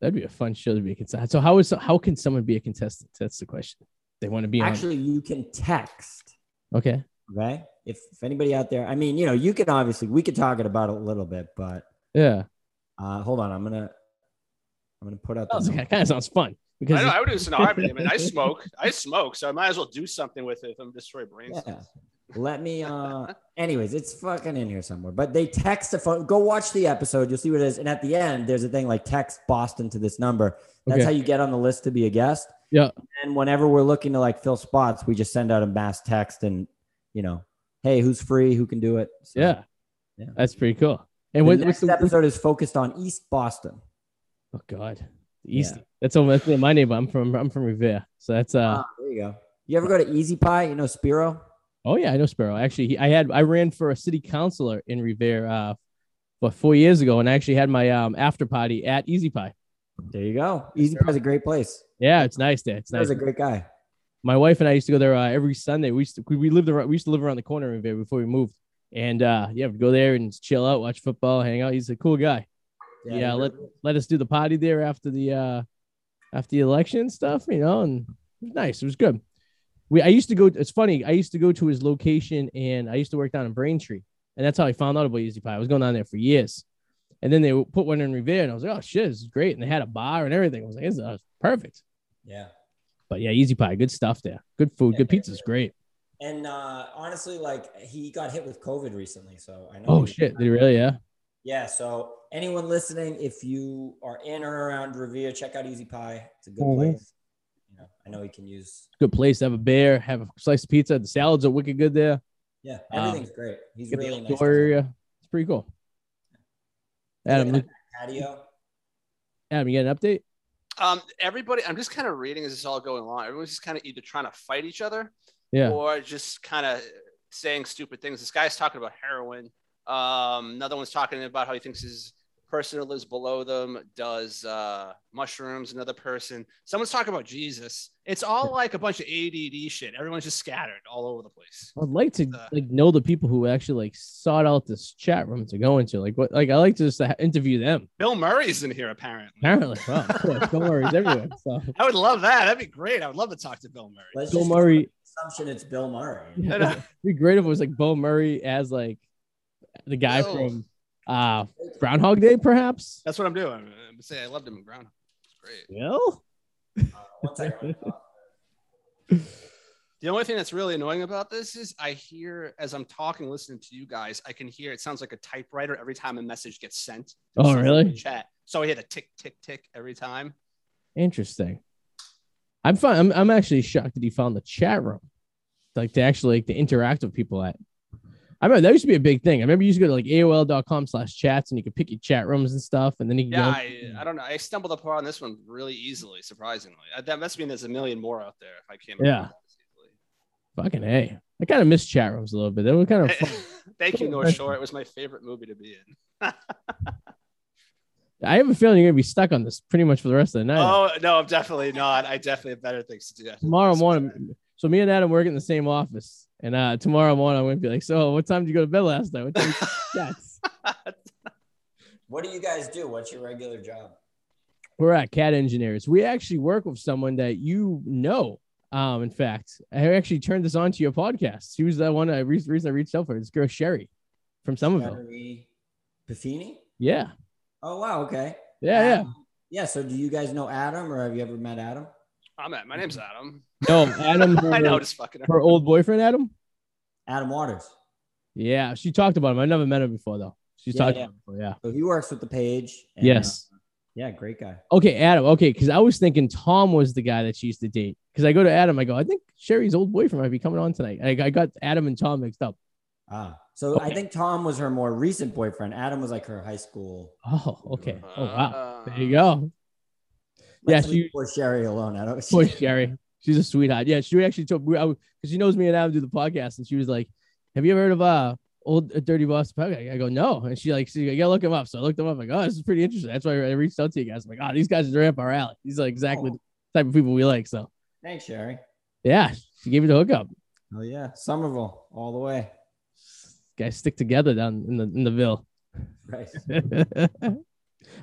That'd be a fun show to be a contestant. So how is how can someone be a contestant? That's the question. They want to be Actually, you can text. Okay. Okay. If, if anybody out there, I mean, you know, you can obviously we could talk about it a little bit, but Yeah. uh, hold on, I'm gonna I'm gonna put out the That kind of sounds fun because I, know, I would do this in a heartbeat. I mean, I smoke. I smoke, so I might as well do something with it if I'm destroying brain Yeah. cells. Let me. uh Anyways, it's fucking in here somewhere. But they text the phone. Go watch the episode. You'll see what it is. And at the end, there's a thing like text Boston to this number. That's Okay. how you get on the list to be a guest. Yeah. And whenever we're looking to like fill spots, we just send out a mass text and you know, hey, who's free? Who can do it? So, yeah, Yeah. that's pretty cool. And what, the what's next the episode is focused on East Boston. Oh God, East. Yeah. That's all. That's my neighbor. I'm from I'm from Revere. So that's uh. Ah, there you go. You ever go to Easy Pie? You know Spiro? Oh yeah, I know Spiro. Actually, he, I had I ran for a city councilor in Revere uh, what four years ago, and I actually had my um after party at Easy Pie. There you go. Easy Pie's a great place. Yeah, it's nice there. It's nice. Spiro's a great guy. My wife and I used to go there uh, every Sunday. We used to we, we lived around we used to live around the corner of Revere before we moved, and uh yeah, we'd go there and chill out, watch football, hang out. He's a cool guy. Yeah, he let really- let us do the party there after the uh after the election stuff, you know, and it was nice. It was good. We I used to go. It's funny. I used to go to his location, and I used to work down in Braintree, and that's how I found out about Easy Pie. I was going down there for years, and then they put one in Revere, and I was like, oh shit, this is great. And they had a bar and everything. I was like, this is perfect. yeah. But yeah, Easy Pie, good stuff there. Good food, good pizza's great. And uh, honestly, like he got hit with COVID recently, so I know. Oh shit, did he really? Yeah. Yeah. So anyone listening, if you are in or around Revere, check out Easy Pie. It's a good Mhm. place. You know, I know he can use. Good place to have a beer, have a slice of pizza. The salads are wicked good there. Yeah, Um, everything's great. He's really nice. area. It's pretty cool. Adam, Yeah. Patio. Adam, you got an update? Um, everybody, I'm just kind of reading as it's all going along. Everyone's just kind of either trying to fight each other Yeah. or just kind of saying stupid things. This guy's talking about heroin. Um, another one's talking about how he thinks his person who lives below them does uh, mushrooms. Another person, someone's talking about Jesus. It's all like a bunch of ADD shit. Everyone's just scattered all over the place. I'd like to Uh, like know the people who actually like sought out this chat room to go into. Like what? Like I like to just interview them. Bill Murray's in here apparently. Apparently, well, of course, Bill Murray's everywhere. So I would love that. That'd be great. I would love to talk to Bill Murray. Let's Bill Murray. assumption it's Bill Murray. Yeah, it'd be great if it was like Bill Murray as like the guy Bill. from uh Groundhog Day, perhaps. That's what I'm doing. I'm say I loved him in Ground. It's great. One second. The only thing that's really annoying about this is I hear as I'm talking, listening to you guys, I can hear it sounds like a typewriter every time a message gets sent. Oh, Someone in the really? Chat. So I hit a tick, tick, tick every time. Interesting. I'm fine. I'm, I'm actually shocked that you found the chat room, like to actually like to interact with people at. I remember that used to be a big thing. I remember you used to go to like AOL.com slash chats and you could pick your chat rooms and stuff, and then you Yeah. I, I don't know. I stumbled upon this one really easily, surprisingly. Uh, That must mean there's a million more out there if I came Yeah. across this easily. fucking hey. I kind of miss chat rooms a little bit. They were kind of fun. Thank you, North Shore. It was my favorite movie to be in. I have a feeling you're gonna be stuck on this pretty much for the rest of the night. Oh no, I'm definitely not. I definitely have better things to do. tomorrow morning. So me and Adam work in the same office, and uh tomorrow morning I'm gonna be like, so what time did you go to bed last night? What time did? What do you guys do? What's your regular job? We're at Cat Engineers. We actually work with someone that you know. Um, in fact, I actually turned this on to your podcast. She was the one I re- reason I reached out for. This girl Sherry from Somerville. Sherry Buffini? Yeah, Oh wow, okay. yeah, yeah. Um, yeah. So do you guys know Adam or have you ever met Adam? I'm at. My name's Adam. No, Adam, her, I know, just fucking. her old boyfriend, Adam. Adam Waters. Yeah, she talked about him. I never met him before though. She's Yeah, talked yeah. about him before. Yeah. So he works with the page. and, Yes. uh, yeah, great guy. Okay, Adam. Okay, because I was thinking Tom was the guy that she used to date. Because I go to Adam, I go, I think Sherry's old boyfriend might be coming on tonight. I, I got Adam and Tom mixed up. Ah, so I think Tom was her more recent boyfriend. Adam was like her high school. Oh, okay. Oh wow. There you go. Yeah, Let's she- leave poor Sherry alone. I don't. Poor Sherry. She's a sweetheart. Yeah, she actually told me because she knows me and Adam do the podcast, and she was like, "Have you ever heard of uh old uh, Dirty Boss podcast?" I go, "No," and she like, she, "You gotta look him up." So I looked him up. Like, oh, this is pretty interesting. That's why I reached out to you guys. I'm like, oh, these guys are right up our alley. These are exactly Oh. the type of people we like. So Thanks, Sherry. yeah, she gave me the hookup. Oh yeah, Somerville all the way. Guys stick together down in the in the Ville. Right.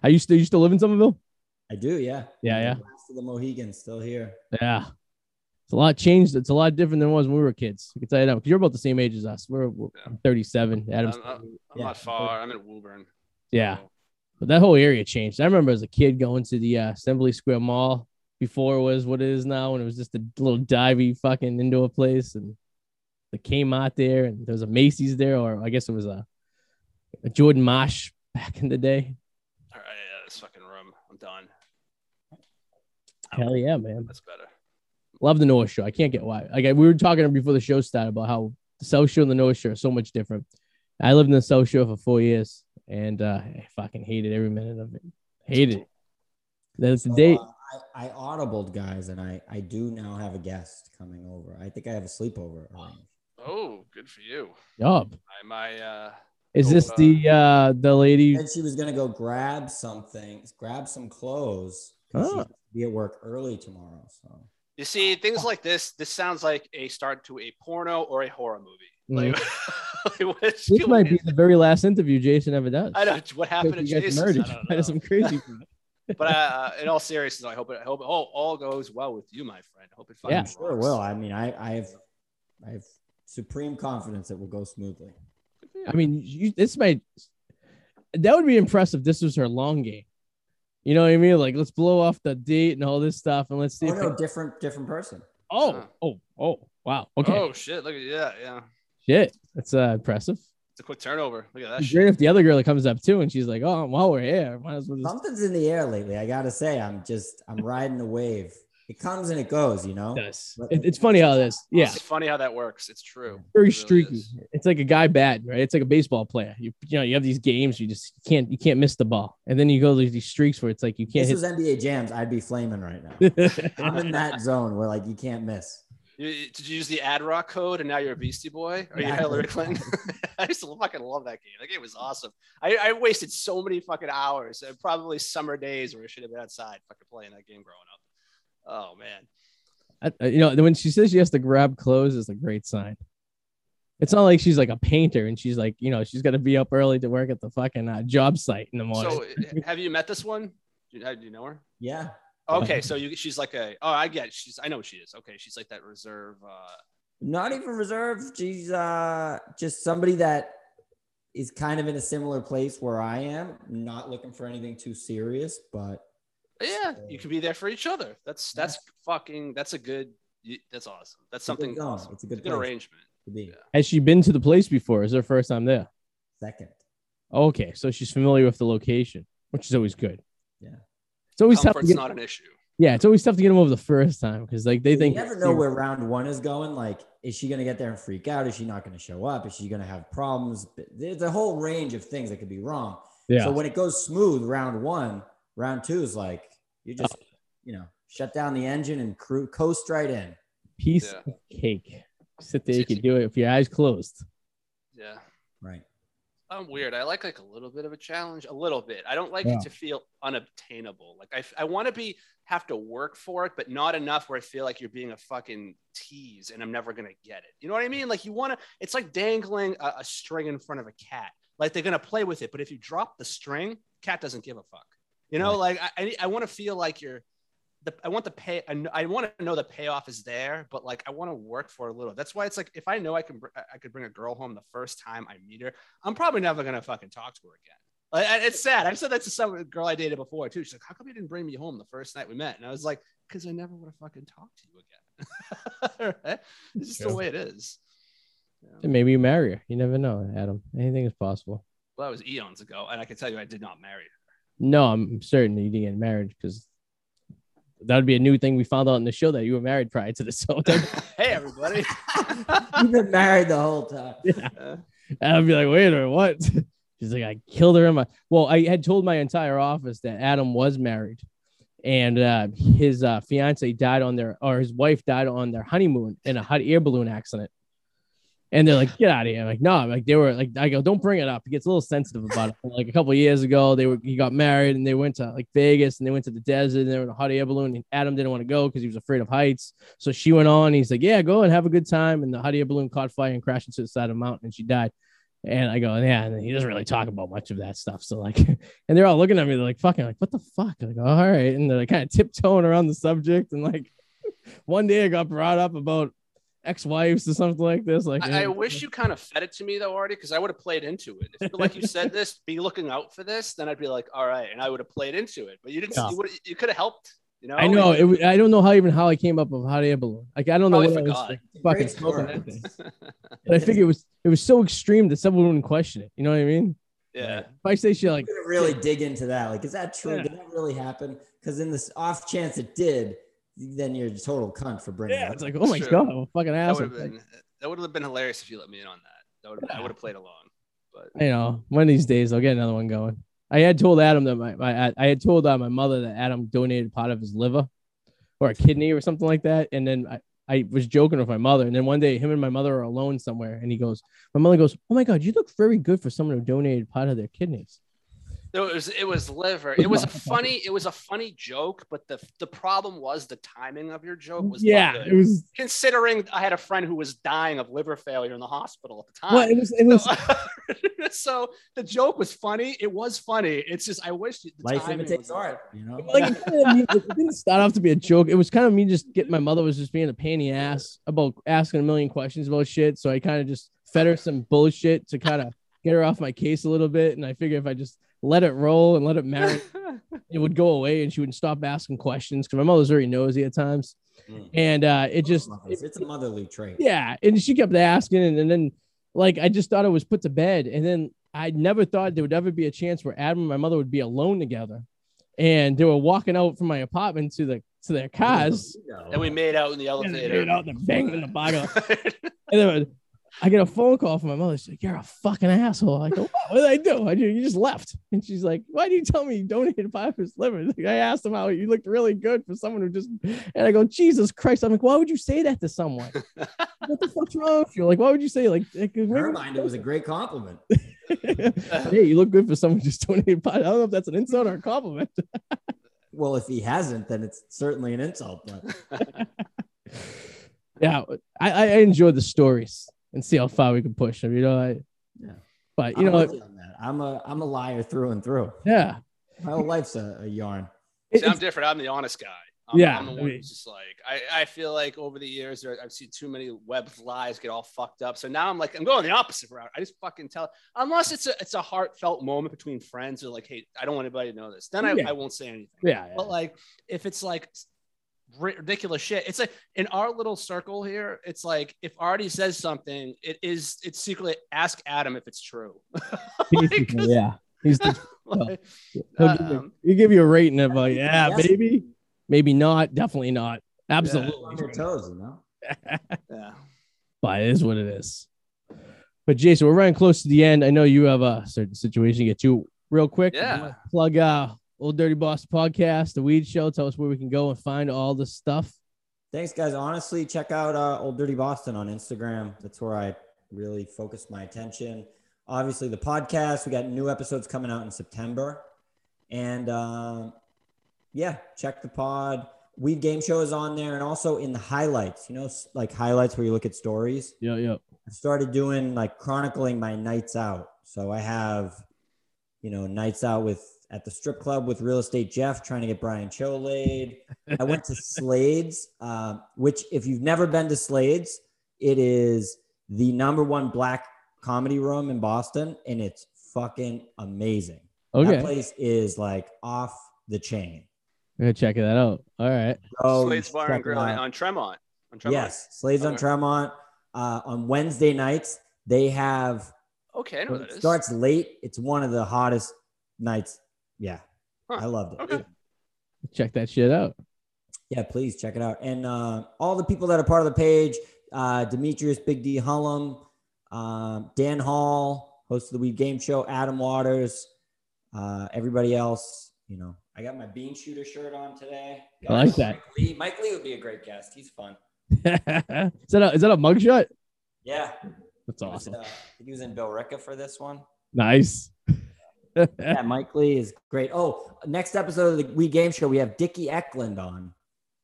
I used to you still live in Somerville? I do. Yeah. Yeah, yeah. Last of the Mohegans still here. Yeah. It's a lot changed. It's a lot different than it was when we were kids. I can tell you that because you're about the same age as us. We're, we're Yeah. I'm 37. Adam's I'm, I'm Yeah. not far. I'm in Woburn. yeah. So, But that whole area changed. I remember as a kid going to the uh, Assembly Square Mall before it was what it is now, and it was just a little divey fucking indoor place, and the Kmart there, and there was a Macy's there, or I guess it was a, a Jordan Marsh back in the day. all right, yeah, this fucking room. I'm done. Hell yeah, man! That's better. Love the North Shore. I can't get why. Like I- we were talking before the show started about how the South Shore and the North Shore are so much different. I lived in the South Shore for four years, and uh, I fucking hated every minute of it. Hated it. There's the date. uh, I, I audibled guys, and I I do now have a guest coming over. I think I have a sleepover arranged. Oh, good for you. Job. I my uh Is this uh, the uh the lady? And she was gonna go grab something, grab some clothes. 'cause She's Oh. gonna be at work early tomorrow. So you see things like this. This sounds like a start to a porno or a horror movie. Like, like, which- This might be the very last interview Jason ever does. I know what happened to Jason. married I each don't know. Some crazy. but uh, in all seriousness, I hope it. I hope it all, all goes well with you, my friend. I hope it. Yeah. I'm fucking sure it will. I mean, I I have I have supreme confidence it will go smoothly. I mean, you, this might. That would be impressive. This was her long game. You know what I mean? Like, let's blow off the date and all this stuff, and let's see. Oh if no, it- different different person. oh, oh, oh, wow. Okay, Oh shit! Look at yeah, yeah. shit, that's uh, impressive. It's a quick turnover. Look at that shit. great if the other girl comes up too, and she's like, "Oh, while we're here, might as well just." Something's in the air lately. I gotta say, I'm just I'm riding the wave. It comes and it goes, you know. Yes. It- it's funny how this. Yeah. It's funny how that works. It's true. very It really streaky. is. It's like a guy batting, right? It's like a baseball player. You you know you have these games you just can't you can't miss the ball, and then you go these these streaks where it's like you can't This was NBA jams. I'd be flaming right now. I'm in that zone where like you can't miss. You, you- did you use the Ad-Rock code and now you're a Beastie Boy? Or you Yeah. Hillary Clinton? I used to fucking love that game. That game was awesome. I, I wasted so many fucking hours, uh, probably summer days where I should have been outside fucking playing that game growing up. Oh man. I- you know when she says she has to grab clothes is a great sign. It's not like she's like a painter and she's like you know she's got to be up early to work at the fucking uh, job site in the morning. So uh, have you met this one? Do you, do you know her? Yeah. Okay, so you she's like a oh I get it. she's I know what she is. Okay, she's like that reserve. Uh, Not even reserved. She's uh just somebody that is kind of in a similar place where I am. Not looking for anything too serious, but yeah, you can be there for each other. That's that's fucking that's a good. That's awesome. That's It's a good something zone. awesome. It's a good It's a good arrangement. to be Yeah. Has she been to the place before? Is her first time there? second. Okay, so she's familiar with the location, which is always good. Yeah. It's always tough. To get, not an issue. yeah, it's always tough to get them over the first time because like they you think you never know where round one is going. Like, is she going to get there and freak out? Is she not going to show up? Is she going to have problems? There's a whole range of things that could be wrong. Yeah, So when it goes smooth, round one, round two is like you oh. just, you know, shut down the engine and cru- coast right in. piece Yeah. of cake. Sit there, you can do it with your eyes closed. Yeah. Right. I'm weird. I like like a little bit of a challenge, a little bit. I don't like Yeah. it to feel unobtainable. Like I, I want to be have to work for it, but not enough where I feel like you're being a fucking tease and I'm never gonna get it. You know what I mean? Like you want to. It's like dangling a, a string in front of a cat. Like they're gonna play with it, but if you drop the string, cat doesn't give a fuck. You know, like I, I, I want to feel like you're. The, I want the pay. I, I want to know the payoff is there, but like I want to work for a little. That's why it's like if I know I can, br- I could bring a girl home the first time I meet her, I'm probably never gonna fucking talk to her again. Like, it's sad. I've said that to some girl I dated before too. She's like, "How come you didn't bring me home the first night we met?" And I was like, "Because I never would have fucking talked to you again." Right? It's just the way it is. Yeah. And maybe you marry her. You never know, Adam. Anything is possible. Well, that was eons ago, and I can tell you, I did not marry her. No, I'm certain you didn't get married because that would be a new thing we found out in the show that you were married prior to this. So that- hey, everybody. You've been married the whole time. Uh, I'd be like, wait a minute, what? She's like, I killed her in my. Well, I had told my entire office that Adam was married, and uh, his uh, fiance died on their, or his wife died on their honeymoon in a hot air balloon accident. And they're like, get out of here. I'm like, no, like they were like, I go, don't bring it up. He gets a little sensitive about it. Like a couple years ago, they were he got married and they went to like Vegas and they went to the desert and they were in a hot air balloon. And Adam didn't want to go because he was afraid of heights. So she went on. He's like, yeah, go and have a good time. And the hot air balloon caught fire and crashed into the side of the mountain and she died. And I go, yeah, and he doesn't really talk about much of that stuff. So like, and they're all looking at me, they're like, fucking, like, what the fuck? I go, all right, and they're like, kind of tiptoeing around the subject. And like, one day I got brought up about ex-wives or something like this. Like, I, I wish you kind of fed it to me though, Artie, because I would have played into it. If like you said this, be looking out for this, then I'd be like, all right, and I would have played into it. But you didn't. Yeah. You, you could have helped. You know. I know it. I don't know how even how I came up with hot air balloon. Like, I don't know Probably what I was forgot. like, fucking Great smoking story. that. But I figure it was it was so extreme that someone wouldn't question it. You know what I mean? yeah. If I say shit like, really dig into that. Like, is that true? Yeah. Did that really happen? Because in this off chance it did, then you're a total cunt for bringing it yeah, up. it's like, oh my True. god, I'm a fucking That asshole. would have been that would have been hilarious if you let me in on that. That would I would have played along. But you know, one of these days I'll get another one going. I had told Adam that my, my I had told uh, my mother that Adam donated part of his liver or a kidney or something like that. And then I, I was joking with my mother. And then one day him and my mother are alone somewhere and he goes, my mother goes, Oh my God, you look very good for someone who donated part of their kidneys. It was it was liver. It was a funny it was a funny joke, but the the problem was the timing of your joke was yeah, it was considering I had a friend who was dying of liver failure in the hospital at the time. well, it was it was So, so the joke was funny. It was funny. It's just I wish the Life timing imitates was- art, you know. like it, kinda- it didn't start off to be a joke. It was kind of me just getting my mother was just being a pain in the ass about asking a million questions about shit. So I kind of just fed her some bullshit to kind of get her off my case a little bit. And I figure if I just let it roll and let it marinate, it would go away and she wouldn't stop asking questions because my mother's very nosy at times. Mm. And uh, it just Mothers, it's a motherly trait. yeah, and she kept asking, and, and then like I just thought it was put to bed, and then I never thought there would ever be a chance where Adam and my mother would be alone together, and they were walking out from my apartment to the to their cars. And we made out in the And they elevator. made out, they're banging in the bottle. And then I get a phone call from my mother. She's like, You're a fucking asshole. I go, What, what did I do? I go, You just left. And she's like, Why do you tell me you donated five his liver? Like, I asked him how you looked really good for someone who just, and I go, Jesus Christ. I'm like, Why would you say that to someone? what the fuck's wrong with you? Like, why would you say, like, like, In her mind, it was a great compliment. hey, you look good for someone who just donated five. I don't know if that's an insult or a compliment. Well, if he hasn't, then it's certainly an insult. But yeah, I, I I enjoy the stories and see how far we can push them. You know, I, Yeah. but you I'm know, with you on that. I'm a I'm a liar through and through. yeah, My whole life's a, a yarn. See, I'm different. I'm the honest guy. I'm, Yeah, I'm the I one mean- who's just like I, I feel like over the years there, I've seen too many web lies get all fucked up. So now I'm like I'm going the opposite route. I just fucking tell unless it's a it's a heartfelt moment between friends or like hey I don't want anybody to know this. Then I, Yeah. I won't say anything. yeah, yeah. But like if it's like ri- ridiculous shit, it's like in our little circle here. It's like if Arty says something, it is it's secretly ask Adam if it's true. Like, yeah. He's the, like, he'll give you, um, he'll give you a rating of like, yeah, Yes. maybe, maybe not, definitely not, absolutely. your toes, you know. yeah. but it is what it is. But Jason, we're running close to the end. I know you have a certain situation to get to real quick. Yeah. Plug uh Old Dirty Boss podcast, the weed show. Tell us where we can go and find all this stuff. Thanks, guys. Honestly, check out uh, Old Dirty Boston on Instagram. That's where I really focus my attention. Obviously, the podcast. We got new episodes coming out in September, and um, yeah, check the pod. Weed Game Show is on there, and also in the highlights. You know, like highlights where you look at stories. Yeah, yeah. I started doing like chronicling my nights out. So I have, you know, nights out with at the strip club with real estate Jeff trying to get Brian Cho laid. I went to Slade's, um, which if you've never been to Slade's, it is the number one black comedy room in Boston, and it's fucking amazing. Okay. That place is like off the chain. I'm gonna check that out. All right. Oh, Slade's Bar and Grill on Tremont. On Tremont. Yes, Slade's on Tremont. Uh, on Wednesday nights, they have Okay, I know what it that is. starts late. It's one of the hottest nights. Yeah, Huh. I loved it. Okay. Check that shit out. Yeah, please check it out. And uh, all the people that are part of the page: uh, Demetrius Big D Hullum, um, Dan Hall, host of the Weed Game Show, Adam Waters, uh, everybody else. You know, I got my bean shooter shirt on today. I like that. Mike Lee. Mike Lee would be a great guest. He's fun. is that a is that a mugshot? Yeah, That's He was, awesome. uh, he was in Billerica for this one. Nice. Yeah, Mike Lee is great. Oh, next episode of the Weed Game Show, we have Dickie Eklund on.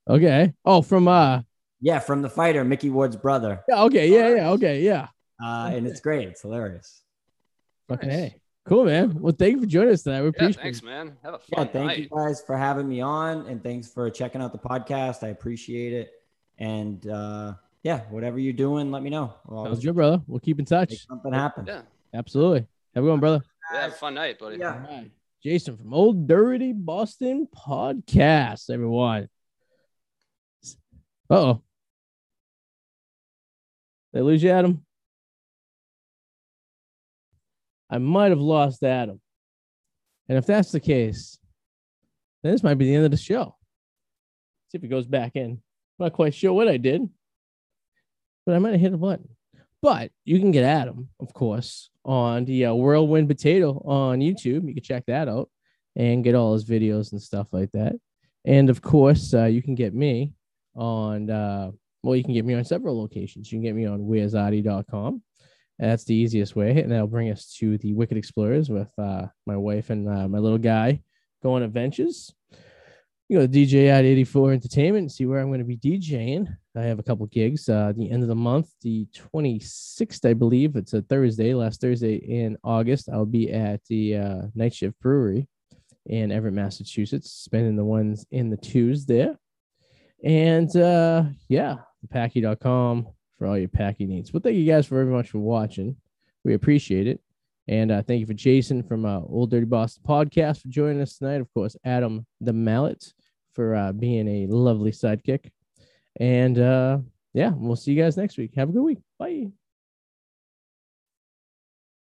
okay. Oh, from uh Yeah, from the fighter, Micky Ward's brother. yeah, okay, yeah, yeah, okay, yeah. Uh, and it's great. It's hilarious. Okay. Nice. hey. Cool, man. Well, thank you for joining us tonight. We Yeah, appreciate thanks, it. man. Have a fun Yeah, fun thank night. you guys for having me on, and thanks for checking out the podcast. I appreciate it. And uh, yeah, whatever you're doing, let me know. We'll Sounds always good, brother. We'll keep in touch. make something happen. Yeah. Absolutely. Have a good one, brother. Yeah, have a fun night, buddy. Yeah. All right. Jason from Old Dirty Boston Podcast, everyone. Uh oh. Did I lose you, Adam? I might have lost Adam. And if that's the case, then this might be the end of the show. See if it goes back in. I'm Not quite sure what I did, but I might have hit a button. But you can get Adam, of course, on the uh, Whirlwind Potato on YouTube. You can check that out and get all his videos and stuff like that. And of course, uh, you can get me on, uh, well, you can get me on several locations. You can get me on where'sadi.com. That's the easiest way. And that'll bring us to the Wicked Explorers with uh, my wife and uh, my little guy going adventures. You go to DJ Arty 84 Entertainment and see where I'm going to be DJing. I have a couple gigs uh, the end of the month, the 26th, I believe. It's a Thursday, last Thursday in August. I'll be at the uh, Night Shift Brewery in Everett, Massachusetts, spending the ones in the twos there. And uh, yeah, packie.com for all your packy needs. Well, thank you guys very much for watching. We appreciate it. And uh, thank you for Jason from uh, Old Dirty Boston Podcast for joining us tonight. Of course, Adam the Mallet for uh, being a lovely sidekick. And uh, yeah, we'll see you guys next week. Have a good week. Bye.